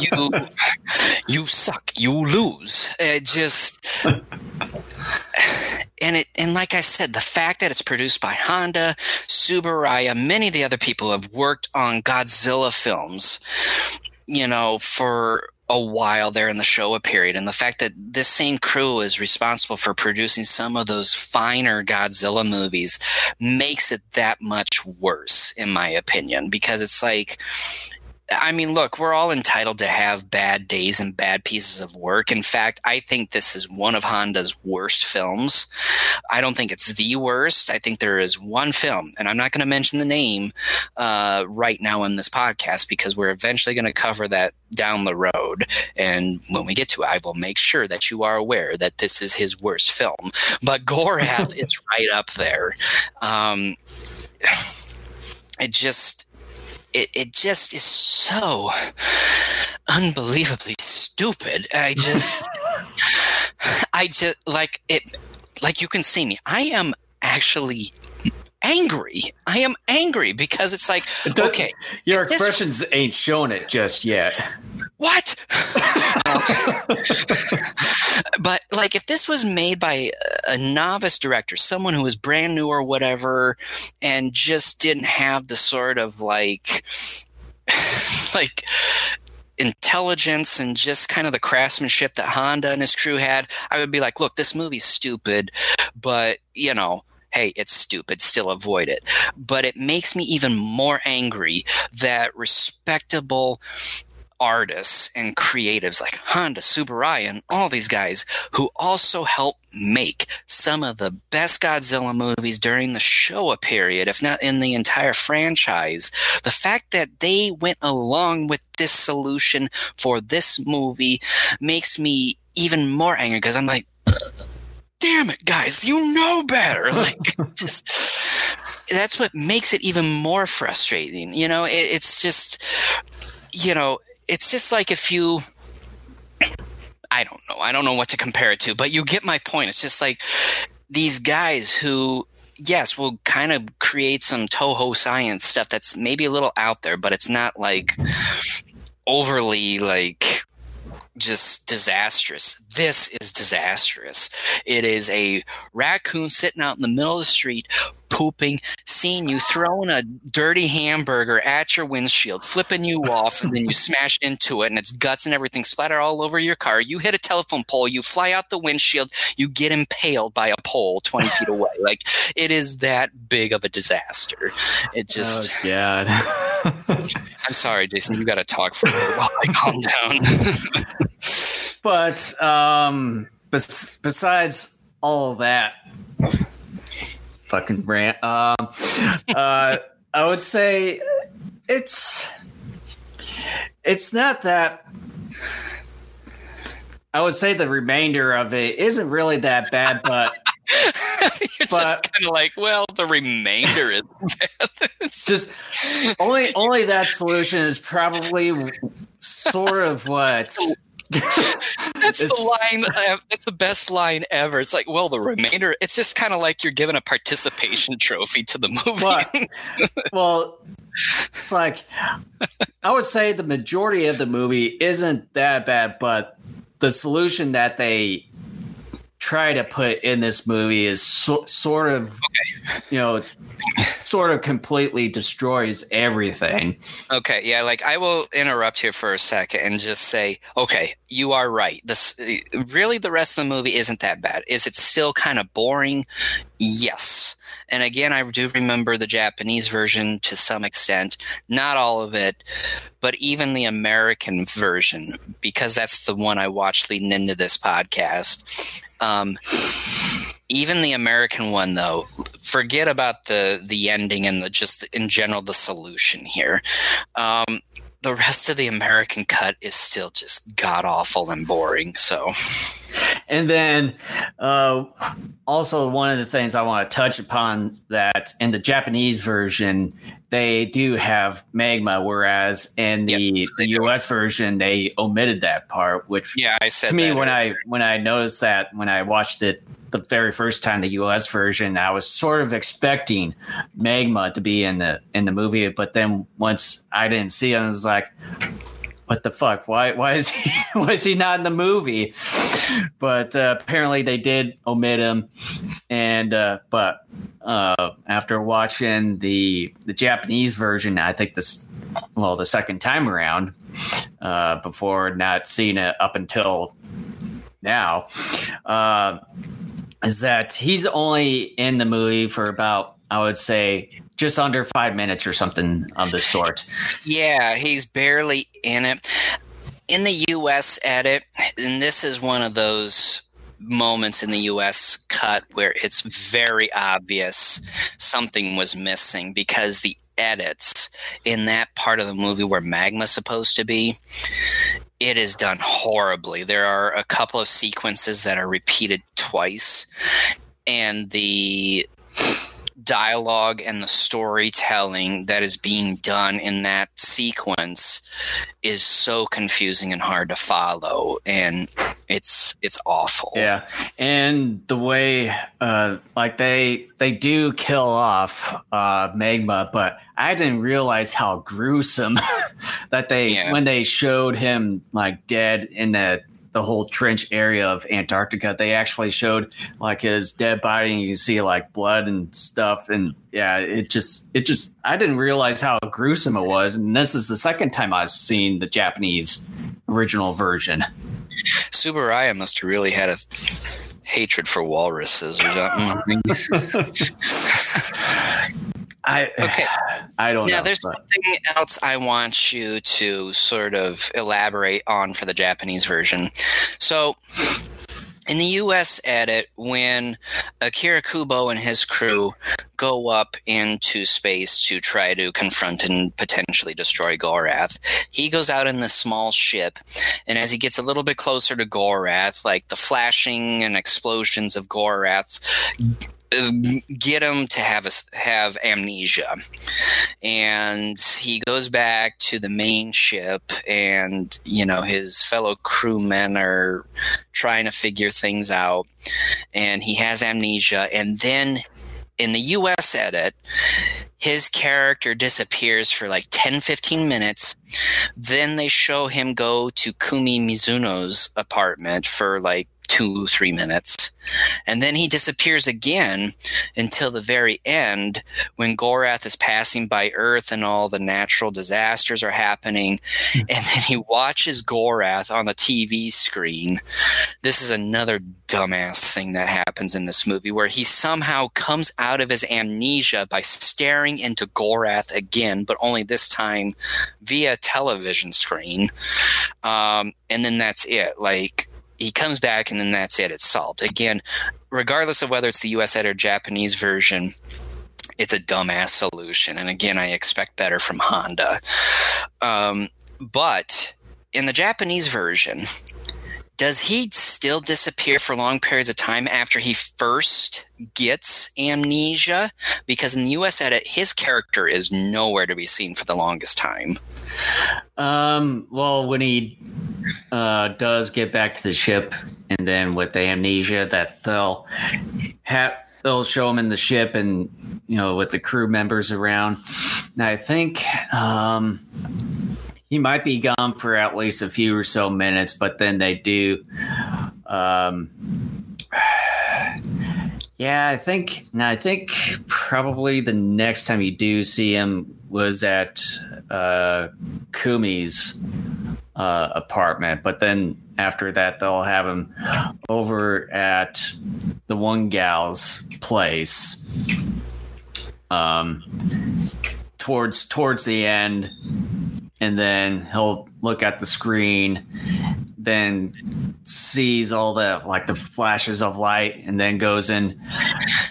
you you suck. You lose. It just and it and like I said, the fact that it's produced by Honda, Tsuburaya, many of the other people have worked on Godzilla films, you know, for a while there in the Showa period, and the fact that this same crew is responsible for producing some of those finer Godzilla movies makes it that much worse, in my opinion, because it's like I mean, look, we're all entitled to have bad days and bad pieces of work. In fact, I think this is one of Honda's worst films. I don't think it's the worst. I think there is one film, and I'm not going to mention the name uh, right now in this podcast because we're eventually going to cover that down the road. And when we get to it, I will make sure that you are aware that this is his worst film. But Gorath is right up there. Um, it just it, it just is so unbelievably stupid. I just, I just like it, like you can see me. I am actually angry. I am angry because it's like, okay, your expressions this, ain't showing it just yet what? but like if this was made by a novice director, someone who was brand new or whatever, and just didn't have the sort of like like intelligence and just kind of the craftsmanship that Honda and his crew had, I would be like, look, this movie's stupid, but you know, hey, it's stupid, still avoid it. But it makes me even more angry that respectable artists and creatives like Honda, Tsuburaya, and all these guys who also help make some of the best Godzilla movies during the Showa period, if not in the entire franchise. The fact that they went along with this solution for this movie makes me even more angry because I'm like, damn it, guys, you know better. Like, just that's what makes it even more frustrating. You know, it, it's just, you know, it's just like if you I don't know. I don't know what to compare it to, but you get my point. It's just like these guys who yes, will kind of create some Toho science stuff that's maybe a little out there, but it's not like overly like just disastrous. This is disastrous. It is a raccoon sitting out in the middle of the street pooping, seeing you throwing a dirty hamburger at your windshield, flipping you off, and then you smash into it, and its guts and everything splatter all over your car. You hit a telephone pole, you fly out the windshield, you get impaled by a pole 20 feet away. Like, it is that big of a disaster. It just. Oh, God. I'm sorry, Jason, you got to talk for a little while I calm down. but, um, bes- besides all that, fucking rant. Um, uh, I would say it's it's not that. I would say the remainder of it isn't really that bad, but You're but, just kind of like, well, the remainder is just only only that solution is probably sort of what that's the line. Uh, that's the best line ever. It's like, well, the remainder. It's just kind of like you're giving a participation trophy to the movie. But, well, it's like I would say the majority of the movie isn't that bad, but the solution that they try to put in this movie is so, sort of, okay. you know, sort of completely destroys everything. Okay, yeah, like I will interrupt here for a second and just say, okay, you are right. This really the rest of the movie isn't that bad. Is it still kind of boring? Yes. And again, I do remember the Japanese version to some extent, not all of it, but even the American version, because that's the one I watched leading into this podcast. Um, even the American one, though, forget about the the ending and the just in general the solution here. Um, the rest of the American cut is still just god awful and boring. So, and then uh, also one of the things I want to touch upon that in the Japanese version they do have magma, whereas in the, yep, the US version they omitted that part. Which yeah, I said to me when earlier. I when I noticed that when I watched it the very first time the US version, I was sort of expecting magma to be in the in the movie, but then once I didn't see it, I was like, what the fuck? Why why is he why is he not in the movie? But uh, apparently they did omit him, and uh, but uh, after watching the the Japanese version, I think this well the second time around, uh, before not seeing it up until now, uh, is that he's only in the movie for about I would say just under five minutes or something of the sort. Yeah, he's barely in it. In the U.S. edit, and this is one of those moments in the US cut where it's very obvious something was missing because the edits in that part of the movie where magma's supposed to be it is done horribly there are a couple of sequences that are repeated twice and the dialogue and the storytelling that is being done in that sequence is so confusing and hard to follow and it's it's awful yeah and the way uh like they they do kill off uh magma but i didn't realize how gruesome that they yeah. when they showed him like dead in the the whole trench area of Antarctica. They actually showed like his dead body, and you see like blood and stuff. And yeah, it just it just I didn't realize how gruesome it was. And this is the second time I've seen the Japanese original version. Tsuburaya must have really had a hatred for walruses or something. I okay. I don't now, know. there's but. something else I want you to sort of elaborate on for the Japanese version. So, in the U.S. edit, when Akira Kubo and his crew go up into space to try to confront and potentially destroy Gorath, he goes out in this small ship, and as he gets a little bit closer to Gorath, like the flashing and explosions of Gorath get him to have a, have amnesia, and he goes back to the main ship, and you know his fellow crewmen are trying to figure things out, and he has amnesia, and then in the U.S. edit, his character disappears for like 10 15 minutes. Then they show him go to kumi mizuno's apartment for like two, three minutes. And then he disappears again until the very end when Gorath is passing by Earth and all the natural disasters are happening. Hmm. and then he watches Gorath on the TV screen. This is another dumbass thing that happens in this movie where he somehow comes out of his amnesia by staring into Gorath again, but only this time via television screen. Um, and then that's it. Like, he comes back and then that's it. It's solved. Again, regardless of whether it's the US ed or Japanese version, it's a dumbass solution. And again, I expect better from Honda. Um, but in the Japanese version, does he still disappear for long periods of time after he first gets amnesia? Because in the US edit, his character is nowhere to be seen for the longest time. Um, well, when he uh, does get back to the ship, and then with the amnesia, that they'll have they'll show him in the ship, and you know, with the crew members around. And I think um, he might be gone for at least a few or so minutes, but then they do. Um, yeah, I think. Now I think probably the next time you do see him was at uh, Kumi's uh, apartment, but then after that they'll have him over at the one gal's place. Um, towards towards the end, and then he'll look at the screen, then sees all the like the flashes of light, and then goes and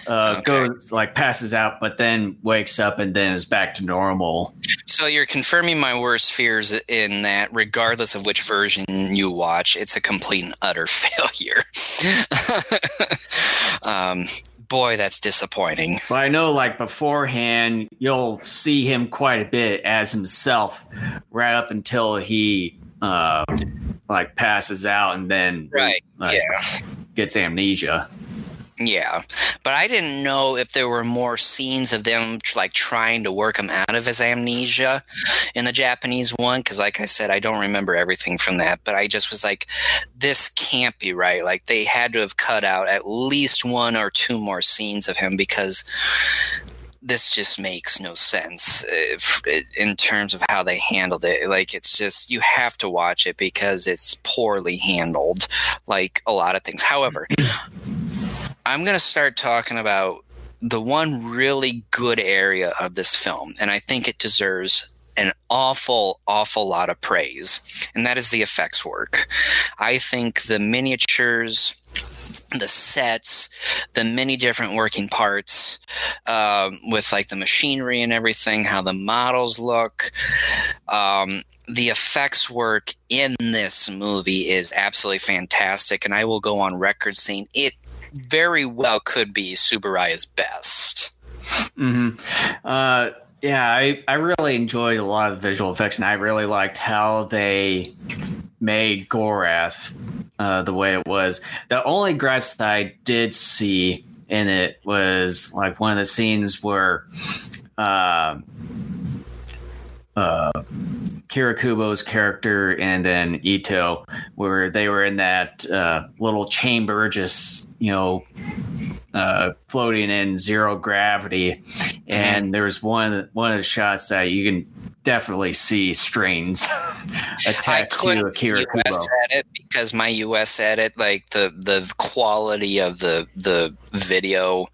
uh, okay. goes like passes out, but then wakes up and then is back to normal. So you're confirming my worst fears in that, regardless of which version you watch, it's a complete and utter failure. um, boy, that's disappointing. But I know, like beforehand, you'll see him quite a bit as himself, right up until he uh, like passes out and then right, like, yeah, gets amnesia. Yeah, but I didn't know if there were more scenes of them like trying to work him out of his amnesia in the Japanese one because, like I said, I don't remember everything from that. But I just was like, this can't be right. Like they had to have cut out at least one or two more scenes of him because this just makes no sense uh, if, uh, in terms of how they handled it. Like, it's just, you have to watch it because it's poorly handled, like a lot of things. However, I'm going to start talking about the one really good area of this film, and I think it deserves an awful, awful lot of praise, and that is the effects work. I think the miniatures, the sets, the many different working parts, um, with like the machinery and everything, how the models look, um, the effects work in this movie is absolutely fantastic, and I will go on record saying it very well could be Tsuburaya's best. Mm-hmm. Uh, yeah, I, I really enjoyed a lot of the visual effects, and I really liked how they made Gorath uh, the way it was. The only gripes that I did see in it was like one of the scenes where uh, uh, Akira Kubo's character and then Ito, where they were in that uh, little chamber, just you know, uh, floating in zero gravity, and there was one one of the shots that you can definitely see strains attached to Akira US Kubo. edit because my US edit, like the the quality of the the video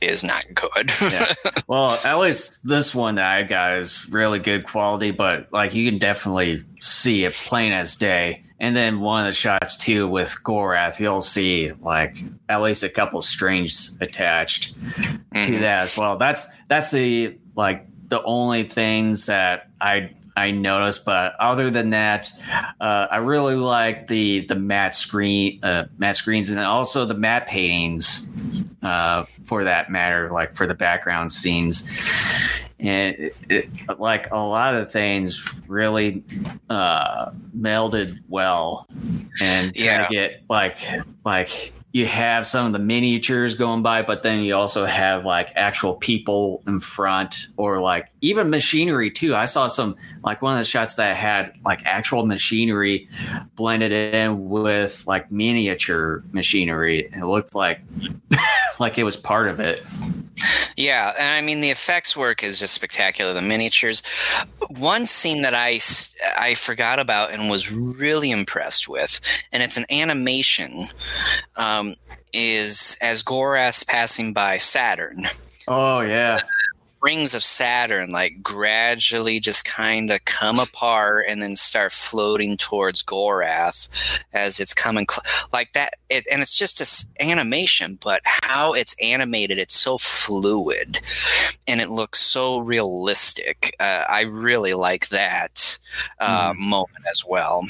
is not good. yeah. Well, at least this one that I got is really good quality, but like you can definitely see it plain as day. And then one of the shots too with Gorath, you'll see like at least a couple strings attached mm-hmm. to that as well. That's that's the like the only things that I I noticed. But other than that, uh, I really like the the matte screen uh, matte screens and also the matte paintings uh, for that matter, like for the background scenes. And it, it, like a lot of things really uh, melded well and yeah. get like like you have some of the miniatures going by, but then you also have like actual people in front or like even machinery too. I saw some like one of the shots that had like actual machinery blended in with like miniature machinery. It looked like like it was part of it. Yeah, and I mean the effects work is just spectacular. The miniatures. One scene that I I forgot about and was really impressed with, and it's an animation, um, is as Gorath's passing by Saturn. Oh yeah rings of Saturn like gradually just kind of come apart and then start floating towards Gorath as it's coming cl- like that. It, and it's just this animation, but how it's animated, it's so fluid and it looks so realistic. Uh, I really like that uh, mm. moment as well.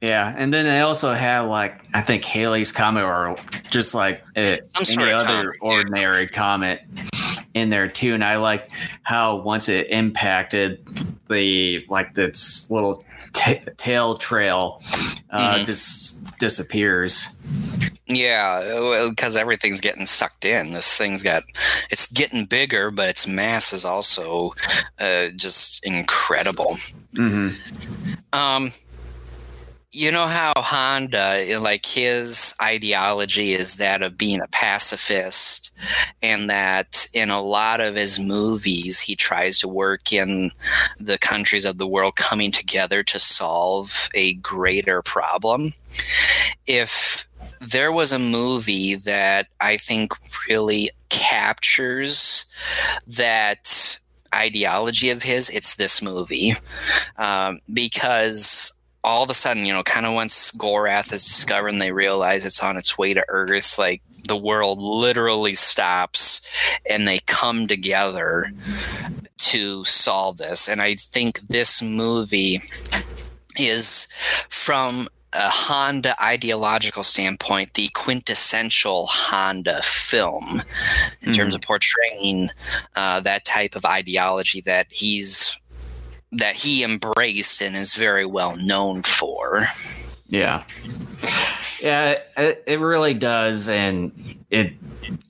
Yeah, and then they also have like I think Halley's comet or just like a, any other ordinary yeah. comet in there too. And I like how once it impacted the like this little t- tail trail uh, mm-hmm. just disappears. Yeah, because everything's getting sucked in. This thing's got it's getting bigger, but its mass is also uh, just incredible. Mm-hmm. Um you know how Honda, like his ideology is that of being a pacifist, and that in a lot of his movies, he tries to work in the countries of the world coming together to solve a greater problem. If there was a movie that I think really captures that ideology of his, it's this movie. Um, because all of a sudden, you know, kind of once Gorath is discovered and they realize it's on its way to Earth, like the world literally stops and they come together to solve this. And I think this movie is from a Honda ideological standpoint, the quintessential Honda film in mm-hmm. terms of portraying uh, that type of ideology that he's that he embraced and is very well known for. Yeah. Yeah, it, it really does. And it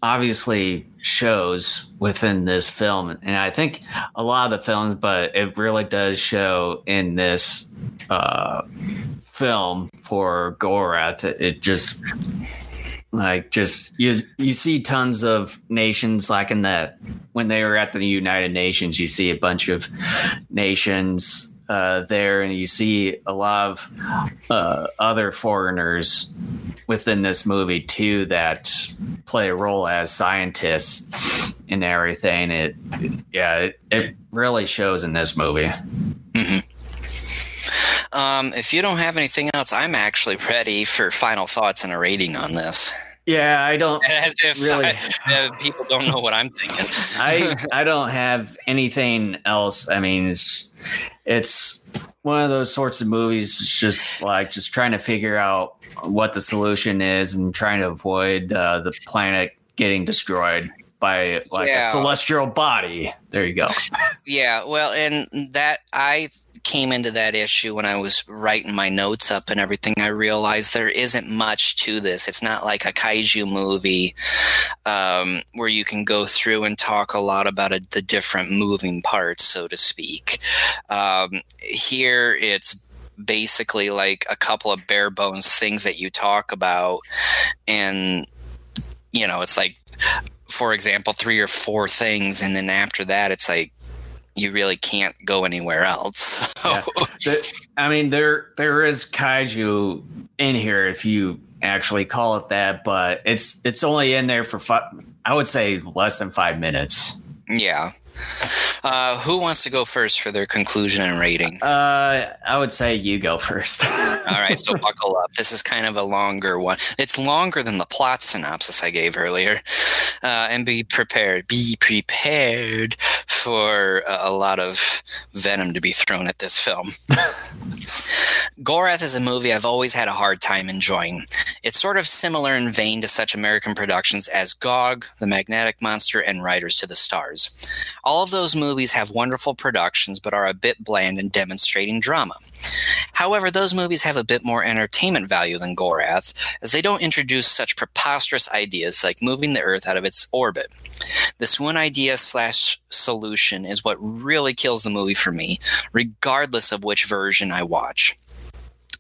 obviously shows within this film. And I think a lot of the films, but it really does show in this uh, film for Gorath. It, it just like just you you see tons of nations like in the when they were at the United Nations, you see a bunch of nations uh, there, and you see a lot of uh, other foreigners within this movie too that play a role as scientists and everything. It, yeah, it, it really shows in this movie. Mm-hmm. Um, if you don't have anything else, I'm actually ready for final thoughts and a rating on this. Yeah, I don't As if really. I, people don't know what I'm thinking. I I don't have anything else. I mean, it's it's one of those sorts of movies. Just like just trying to figure out what the solution is and trying to avoid uh, the planet getting destroyed by like yeah. a celestial body. There you go. yeah, well, and that I came into that issue when I was writing my notes up and everything, I realized there isn't much to this. It's not like a kaiju movie um, where you can go through and talk a lot about a, the different moving parts, so to speak. Um, here, it's basically like a couple of bare bones things that you talk about, and you know, it's like, for example, three or four things, and then after that, it's like you really can't go anywhere else. yeah. the, I mean, there there is kaiju in here if you actually call it that, but it's it's only in there for five, I would say less than five minutes. Yeah. Uh, who wants to go first for their conclusion and rating? Uh, I would say you go first. All right, so buckle up. This is kind of a longer one. It's longer than the plot synopsis I gave earlier. Uh, and be prepared. Be prepared for a lot of venom to be thrown at this film. Gorath is a movie I've always had a hard time enjoying. It's sort of similar in vein to such American productions as Gog, The Magnetic Monster, and Riders to the Stars. All of those movies have wonderful productions but are a bit bland in demonstrating drama. However, those movies have a bit more entertainment value than Gorath, as they don't introduce such preposterous ideas like moving the Earth out of its orbit. This one idea slash solution is what really kills the movie for me, regardless of which version I watch.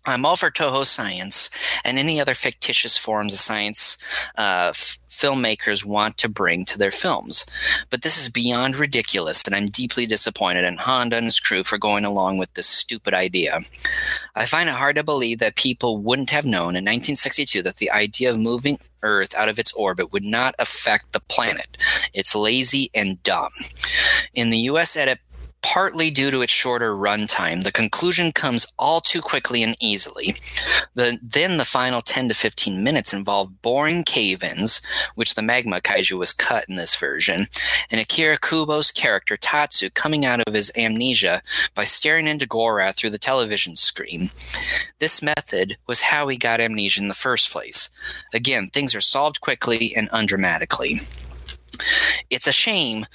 I'm all for Toho science and any other fictitious forms of science uh, f- filmmakers want to bring to their films. But this is beyond ridiculous, and I'm deeply disappointed in Honda and his crew for going along with this stupid idea. I find it hard to believe that people wouldn't have known in 1962 that the idea of moving Earth out of its orbit would not affect the planet. It's lazy and dumb. In the US edit partly due to its shorter runtime, the conclusion comes all too quickly and easily. The, then the final 10 to 15 minutes involve boring cave-ins, which the magma kaiju was cut in this version, and Akira Kubo's character Tatsu coming out of his amnesia by staring into Gorath through the television screen. This method was how he got amnesia in the first place. Again, things are solved quickly and undramatically. It's a shame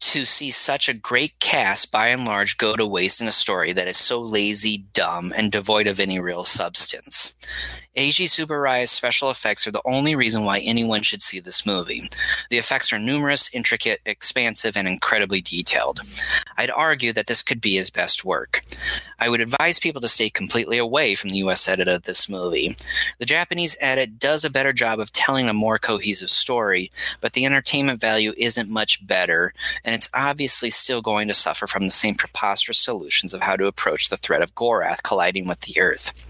to see such a great cast by and large go to waste in a story that is so lazy, dumb, and devoid of any real substance. Eiji Tsuburaya's special effects are the only reason why anyone should see this movie. The effects are numerous, intricate, expansive, and incredibly detailed. I'd argue that this could be his best work. I would advise people to stay completely away from the US edit of this movie. The Japanese edit does a better job of telling a more cohesive story, but the entertainment value isn't much better, and it's obviously still going to suffer from the same preposterous solutions of how to approach the threat of Gorath colliding with the Earth.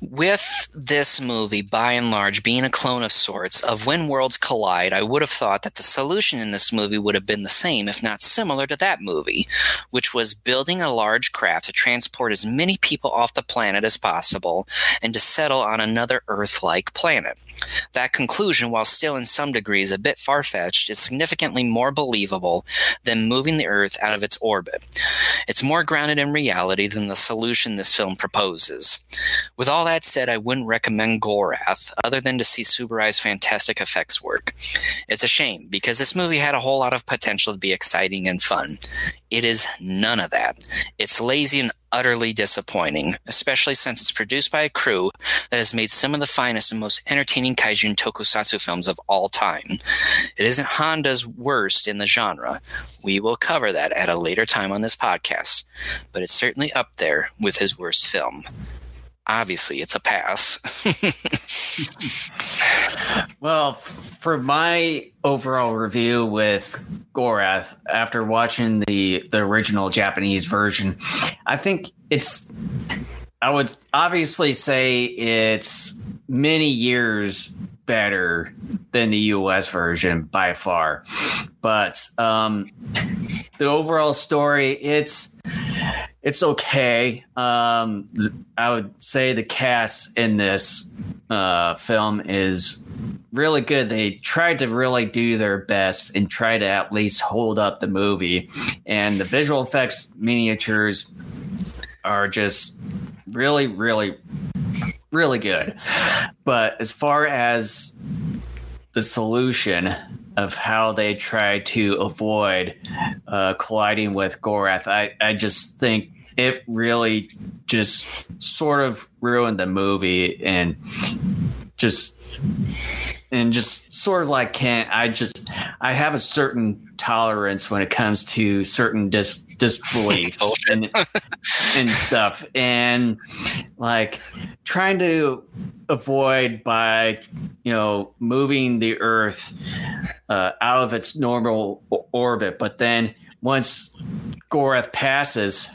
With this movie, by and large, being a clone of sorts of When Worlds Collide, I would have thought that the solution in this movie would have been the same, if not similar to that movie, which was building a large craft to transport as many people off the planet as possible and to settle on another Earth like planet. That conclusion, while still in some degrees a bit far fetched, is significantly more believable than moving the Earth out of its orbit. It's more grounded in reality than the solution this film proposes. With all that said, I wouldn't recommend Gorath other than to see Tsuburaya's fantastic effects work. It's a shame because this movie had a whole lot of potential to be exciting and fun. It is none of that. It's lazy and utterly disappointing, especially since it's produced by a crew that has made some of the finest and most entertaining kaiju tokusatsu films of all time. It isn't Honda's worst in the genre. We will cover that at a later time on this podcast, but it's certainly up there with his worst film obviously it's a pass. well, for my overall review with Gorath, after watching the the original Japanese version, I think it's. I would obviously say it's many years better than the US version by far. But um, the overall story, it's it's okay. Um, I would say the cast in this uh, film is really good. They tried to really do their best and try to at least hold up the movie. And the visual effects miniatures are just really, really, really good. But as far as the solution of how they try to avoid uh, colliding with Gorath, I, I just think it really just sort of ruined the movie and just and just sort of like can't I just I have a certain tolerance when it comes to certain dis, disbelief and, and stuff. And like trying to avoid by you know moving the earth uh, out of its normal orbit but then once Gorath passes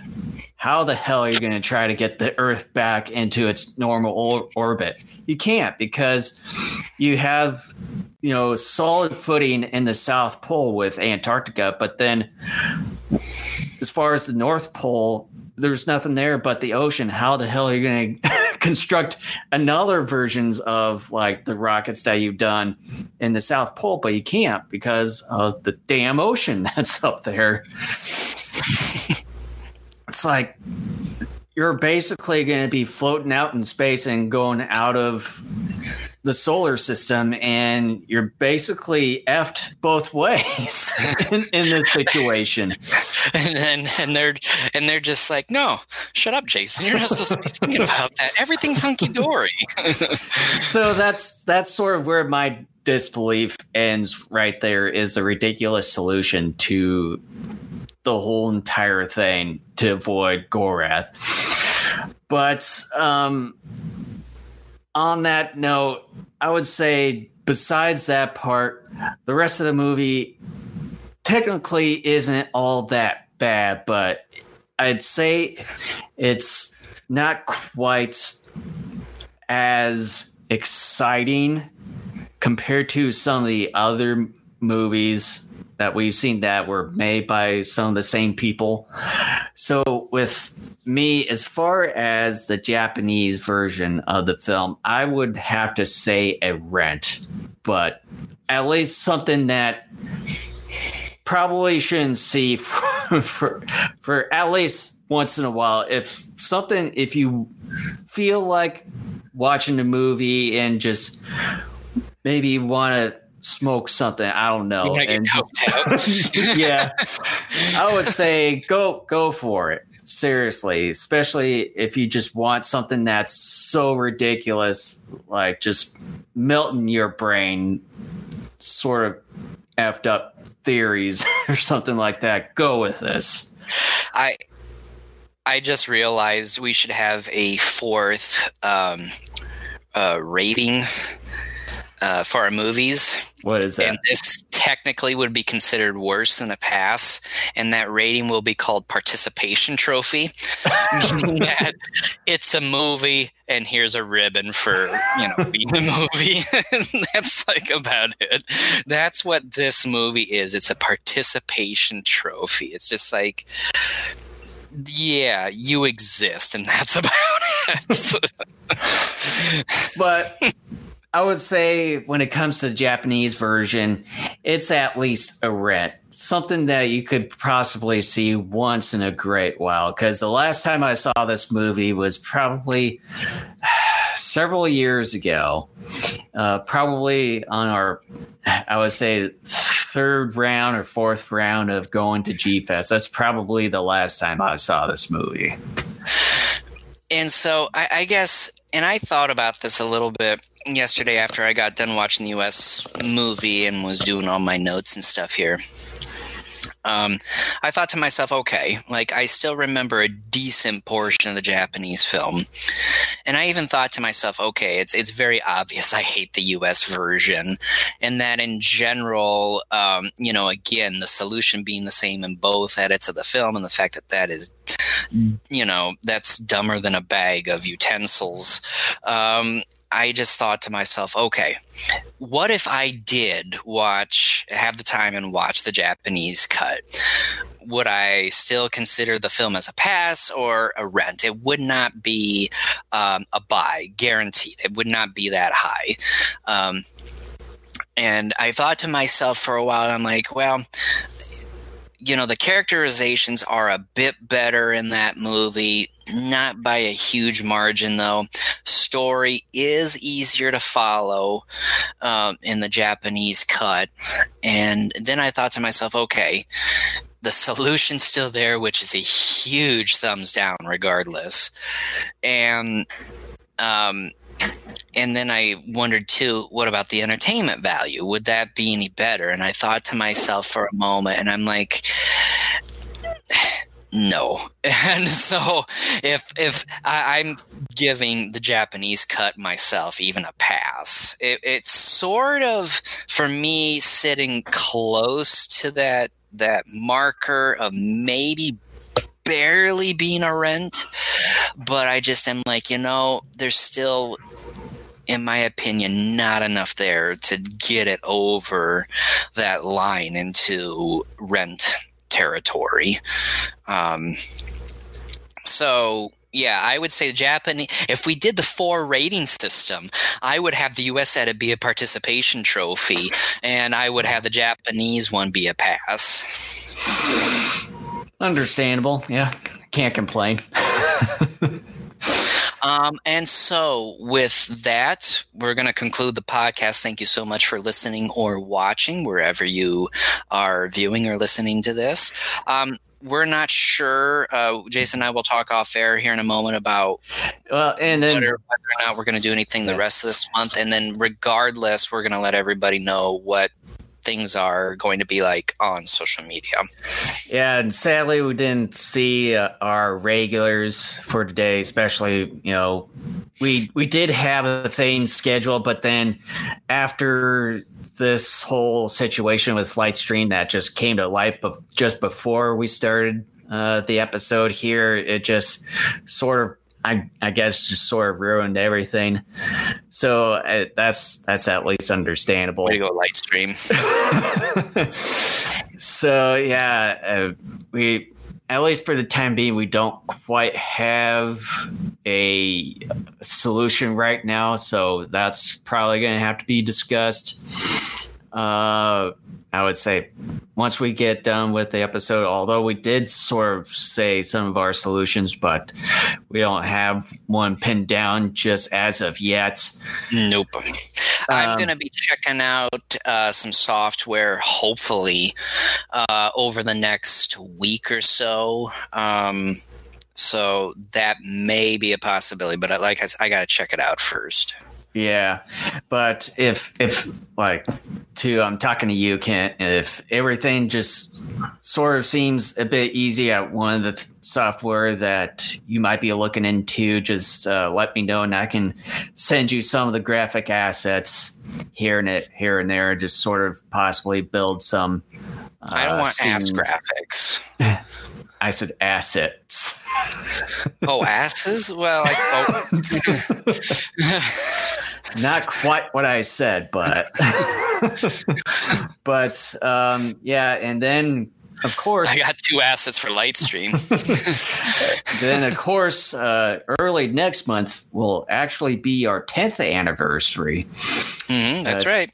how the hell are you going to try to get the Earth back into its normal or- orbit? You can't because you have, you know, solid footing in the South Pole with Antarctica, but then as far as the North Pole, there's nothing there but the ocean. How the hell are you going to construct another versions of like the rockets that you've done in the South Pole? But you can't because of the damn ocean that's up there it's like you're basically going to be floating out in space and going out of the solar system, and you're basically effed both ways in, in this situation. And then and they're and they're just like, no, shut up, Jason. You're not supposed to be thinking about that. Everything's hunky dory. so that's that's sort of where my disbelief ends. Right there is a ridiculous solution to the whole entire thing to avoid Gorath. But um, on that note, I would say besides that part, the rest of the movie technically isn't all that bad, but I'd say it's not quite as exciting compared to some of the other movies that we've seen that were made by some of the same people. So with me, as far as the Japanese version of the film, I would have to say a rent, but at least something that probably shouldn't see for, for, for at least once in a while. If something, if you feel like watching a movie and just maybe want to smoke something. I don't know. And, yeah, I would say go go for it. Seriously, especially if you just want something that's so ridiculous, like just melting your brain, sort of effed up theories or something like that. Go with this. I I just realized we should have a fourth um, uh, rating uh, for our movies. What is that? And this technically would be considered worse than a pass, and that rating will be called participation trophy. it's a movie, and here's a ribbon for you know being a movie. that's like about it. That's what this movie is. It's a participation trophy. It's just like yeah, you exist, and that's about it. but I would say when it comes to the Japanese version, it's at least a rent. Something that you could possibly see once in a great while. Because the last time I saw this movie was probably several years ago. Uh, probably on our, I would say, third round or fourth round of going to GFest. That's probably the last time I saw this movie. And so I, I guess, and I thought about this a little bit yesterday after I got done watching the U.S. movie and was doing all my notes and stuff here. Um, I thought to myself, okay, like I still remember a decent portion of the Japanese film, and I even thought to myself, okay, it's it's very obvious I hate the U.S. version, and that in general, um, you know, again, the solution being the same in both edits of the film, and the fact that that is, you know, that's dumber than a bag of utensils. Um, I just thought to myself, okay, what if I did watch, have the time and watch the Japanese cut? Would I still consider the film as a pass or a rent? It would not be um, a buy, guaranteed. It would not be that high. Um, and I thought to myself for a while, I'm like, well, you know, the characterizations are a bit better in that movie, not by a huge margin, though. Story is easier to follow um, in the Japanese cut. And then I thought to myself, okay, the solution's still there, which is a huge thumbs down, regardless. And um, and then I wondered too, what about the entertainment value? Would that be any better? And I thought to myself for a moment, and I'm like, no. And so if if I, am giving the Japanese cut myself even a pass, it, it's sort of for me sitting close to that that marker of maybe barely being a rent, but I just am like, you know, there's still in my opinion, not enough there to get it over that line into rent territory. Um, so yeah, I would say the Japanese. If we did the four rating system, I would have the U.S. edit be a participation trophy, and I would have the Japanese one be a pass. Understandable. Yeah, can't complain. Um, and so, with that, we're going to conclude the podcast. Thank you so much for listening or watching wherever you are viewing or listening to this. Um, we're not sure. Uh, Jason and I will talk off air here in a moment about well, and then whether, whether or not we're going to do anything the rest of this month. And then, regardless, we're going to let everybody know what things are going to be like on social media. Yeah, and sadly, we didn't see uh, our regulars for today. Especially, you know, we we did have a thing scheduled, but then after this whole situation with Lightstream that just came to light, just before we started uh, the episode here, it just sort of I, I guess just sort of ruined everything. So uh, that's that's at least understandable. Way to go, Lightstream. so yeah, uh, we at least for the time being, we don't quite have a solution right now. So that's probably going to have to be discussed. Uh, I would say once we get done with the episode, although we did sort of say some of our solutions, but we don't have one pinned down just as of yet. Nope. I'm um, going to be checking out uh, some software, hopefully, uh, over the next week or so. Um, so that may be a possibility, but I, like I, I got to check it out first. Yeah, but if if like to I'm talking to you, Kent. If everything just sort of seems a bit easy at one of the th- software that you might be looking into, just uh, let me know, and I can send you some of the graphic assets here and it here and there, just sort of possibly build some. Uh, I don't want ass graphics. I said assets. oh, asses? Well, oh. not quite what I said, but but um, yeah, and then of course, I got two assets for Lightstream. then, of course, uh, early next month will actually be our 10th anniversary. Mm-hmm, that's uh, right.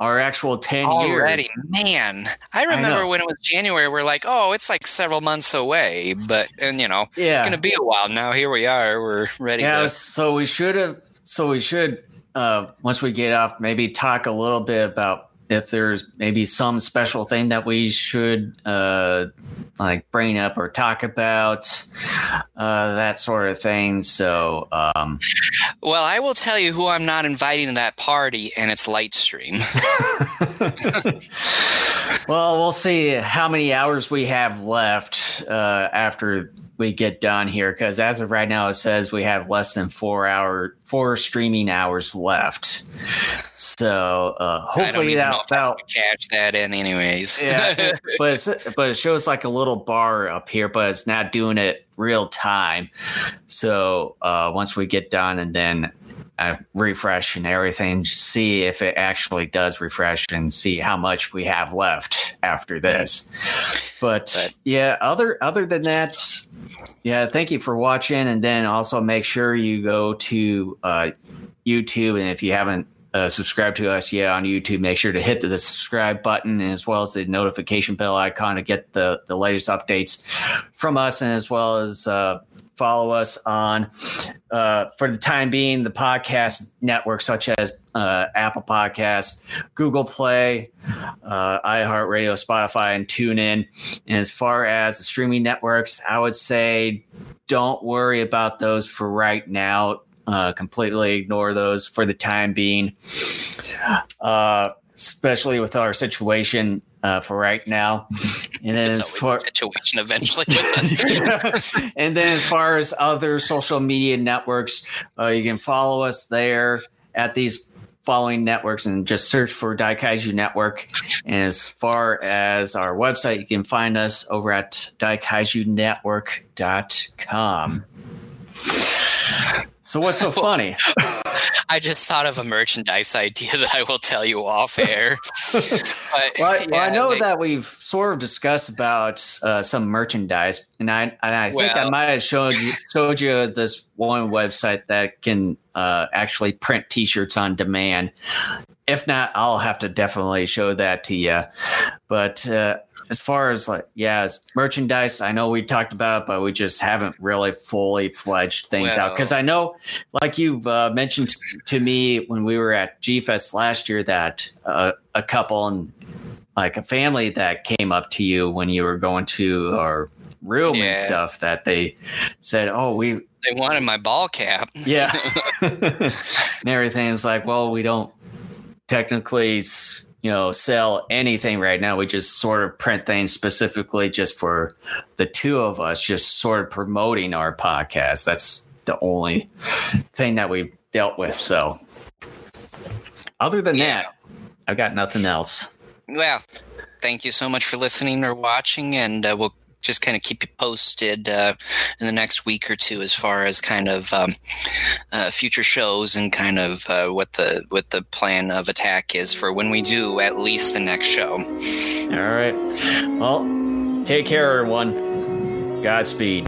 Our actual 10 Already, years. man. I remember I when it was January, we're like, oh, it's like several months away. But, and you know, yeah. it's going to be a while now. Here we are. We're ready. Yeah, to- so we should have, so we should, uh, once we get off, maybe talk a little bit about if there's maybe some special thing that we should uh, like bring up or talk about, uh, that sort of thing. So, um, well, I will tell you who I'm not inviting to that party, and it's Lightstream. well, we'll see how many hours we have left uh, after we get done here because as of right now it says we have less than four hour four streaming hours left. So uh, hopefully that that'll catch that in anyways. Yeah but but it shows like a little bar up here but it's not doing it real time. So uh, once we get done and then uh, refresh and everything, see if it actually does refresh and see how much we have left after this. But, but yeah, other other than that, yeah, thank you for watching, and then also make sure you go to uh, YouTube, and if you haven't uh, subscribed to us yet on YouTube, make sure to hit the subscribe button as well as the notification bell icon to get the, the latest updates from us, and as well as uh, follow us on, uh, for the time being, the podcast networks such as uh, Apple Podcasts, Google Play, uh, iHeartRadio, Spotify, and TuneIn. And as far as the streaming networks, I would say don't worry about those for right now. Uh, completely ignore those for the time being, uh, especially with our situation uh, for right now. And then as far situation eventually and then as far as other social media networks, uh, you can follow us there at these following networks and just search for Daikaiju Network. And as far as our website, you can find us over at daikaijunetwork.com. So what's so funny? I just thought of a merchandise idea that I will tell you off air. but, well, yeah, well, I know that we've sort of discussed about uh, some merchandise, and I and I think well, I might have showed you showed you this one website that can uh, actually print T-shirts on demand. If not, I'll have to definitely show that to you. But uh, as far as like yeah, as merchandise, I know we talked about it, but we just haven't really fully fledged things out. Because I know, like you've uh, mentioned to me when we were at GFest last year, that uh, a couple and like a family that came up to you when you were going to our room yeah. and stuff that they said, "Oh, we." They wanted my ball cap. Yeah, and everything." everything's like, well, we don't technically you know sell anything right now. We just sort of print things specifically just for the two of us just sort of promoting our podcast. That's the only thing that we've dealt with so. Other than yeah. that i've got nothing else. Well thank you so much for listening or watching and uh, we'll just kind of keep you posted uh, in the next week or two as far as kind of um, uh, future shows and kind of uh, what the what the plan of attack is for when we do at least the next show. All right. Well, take care, everyone. Godspeed.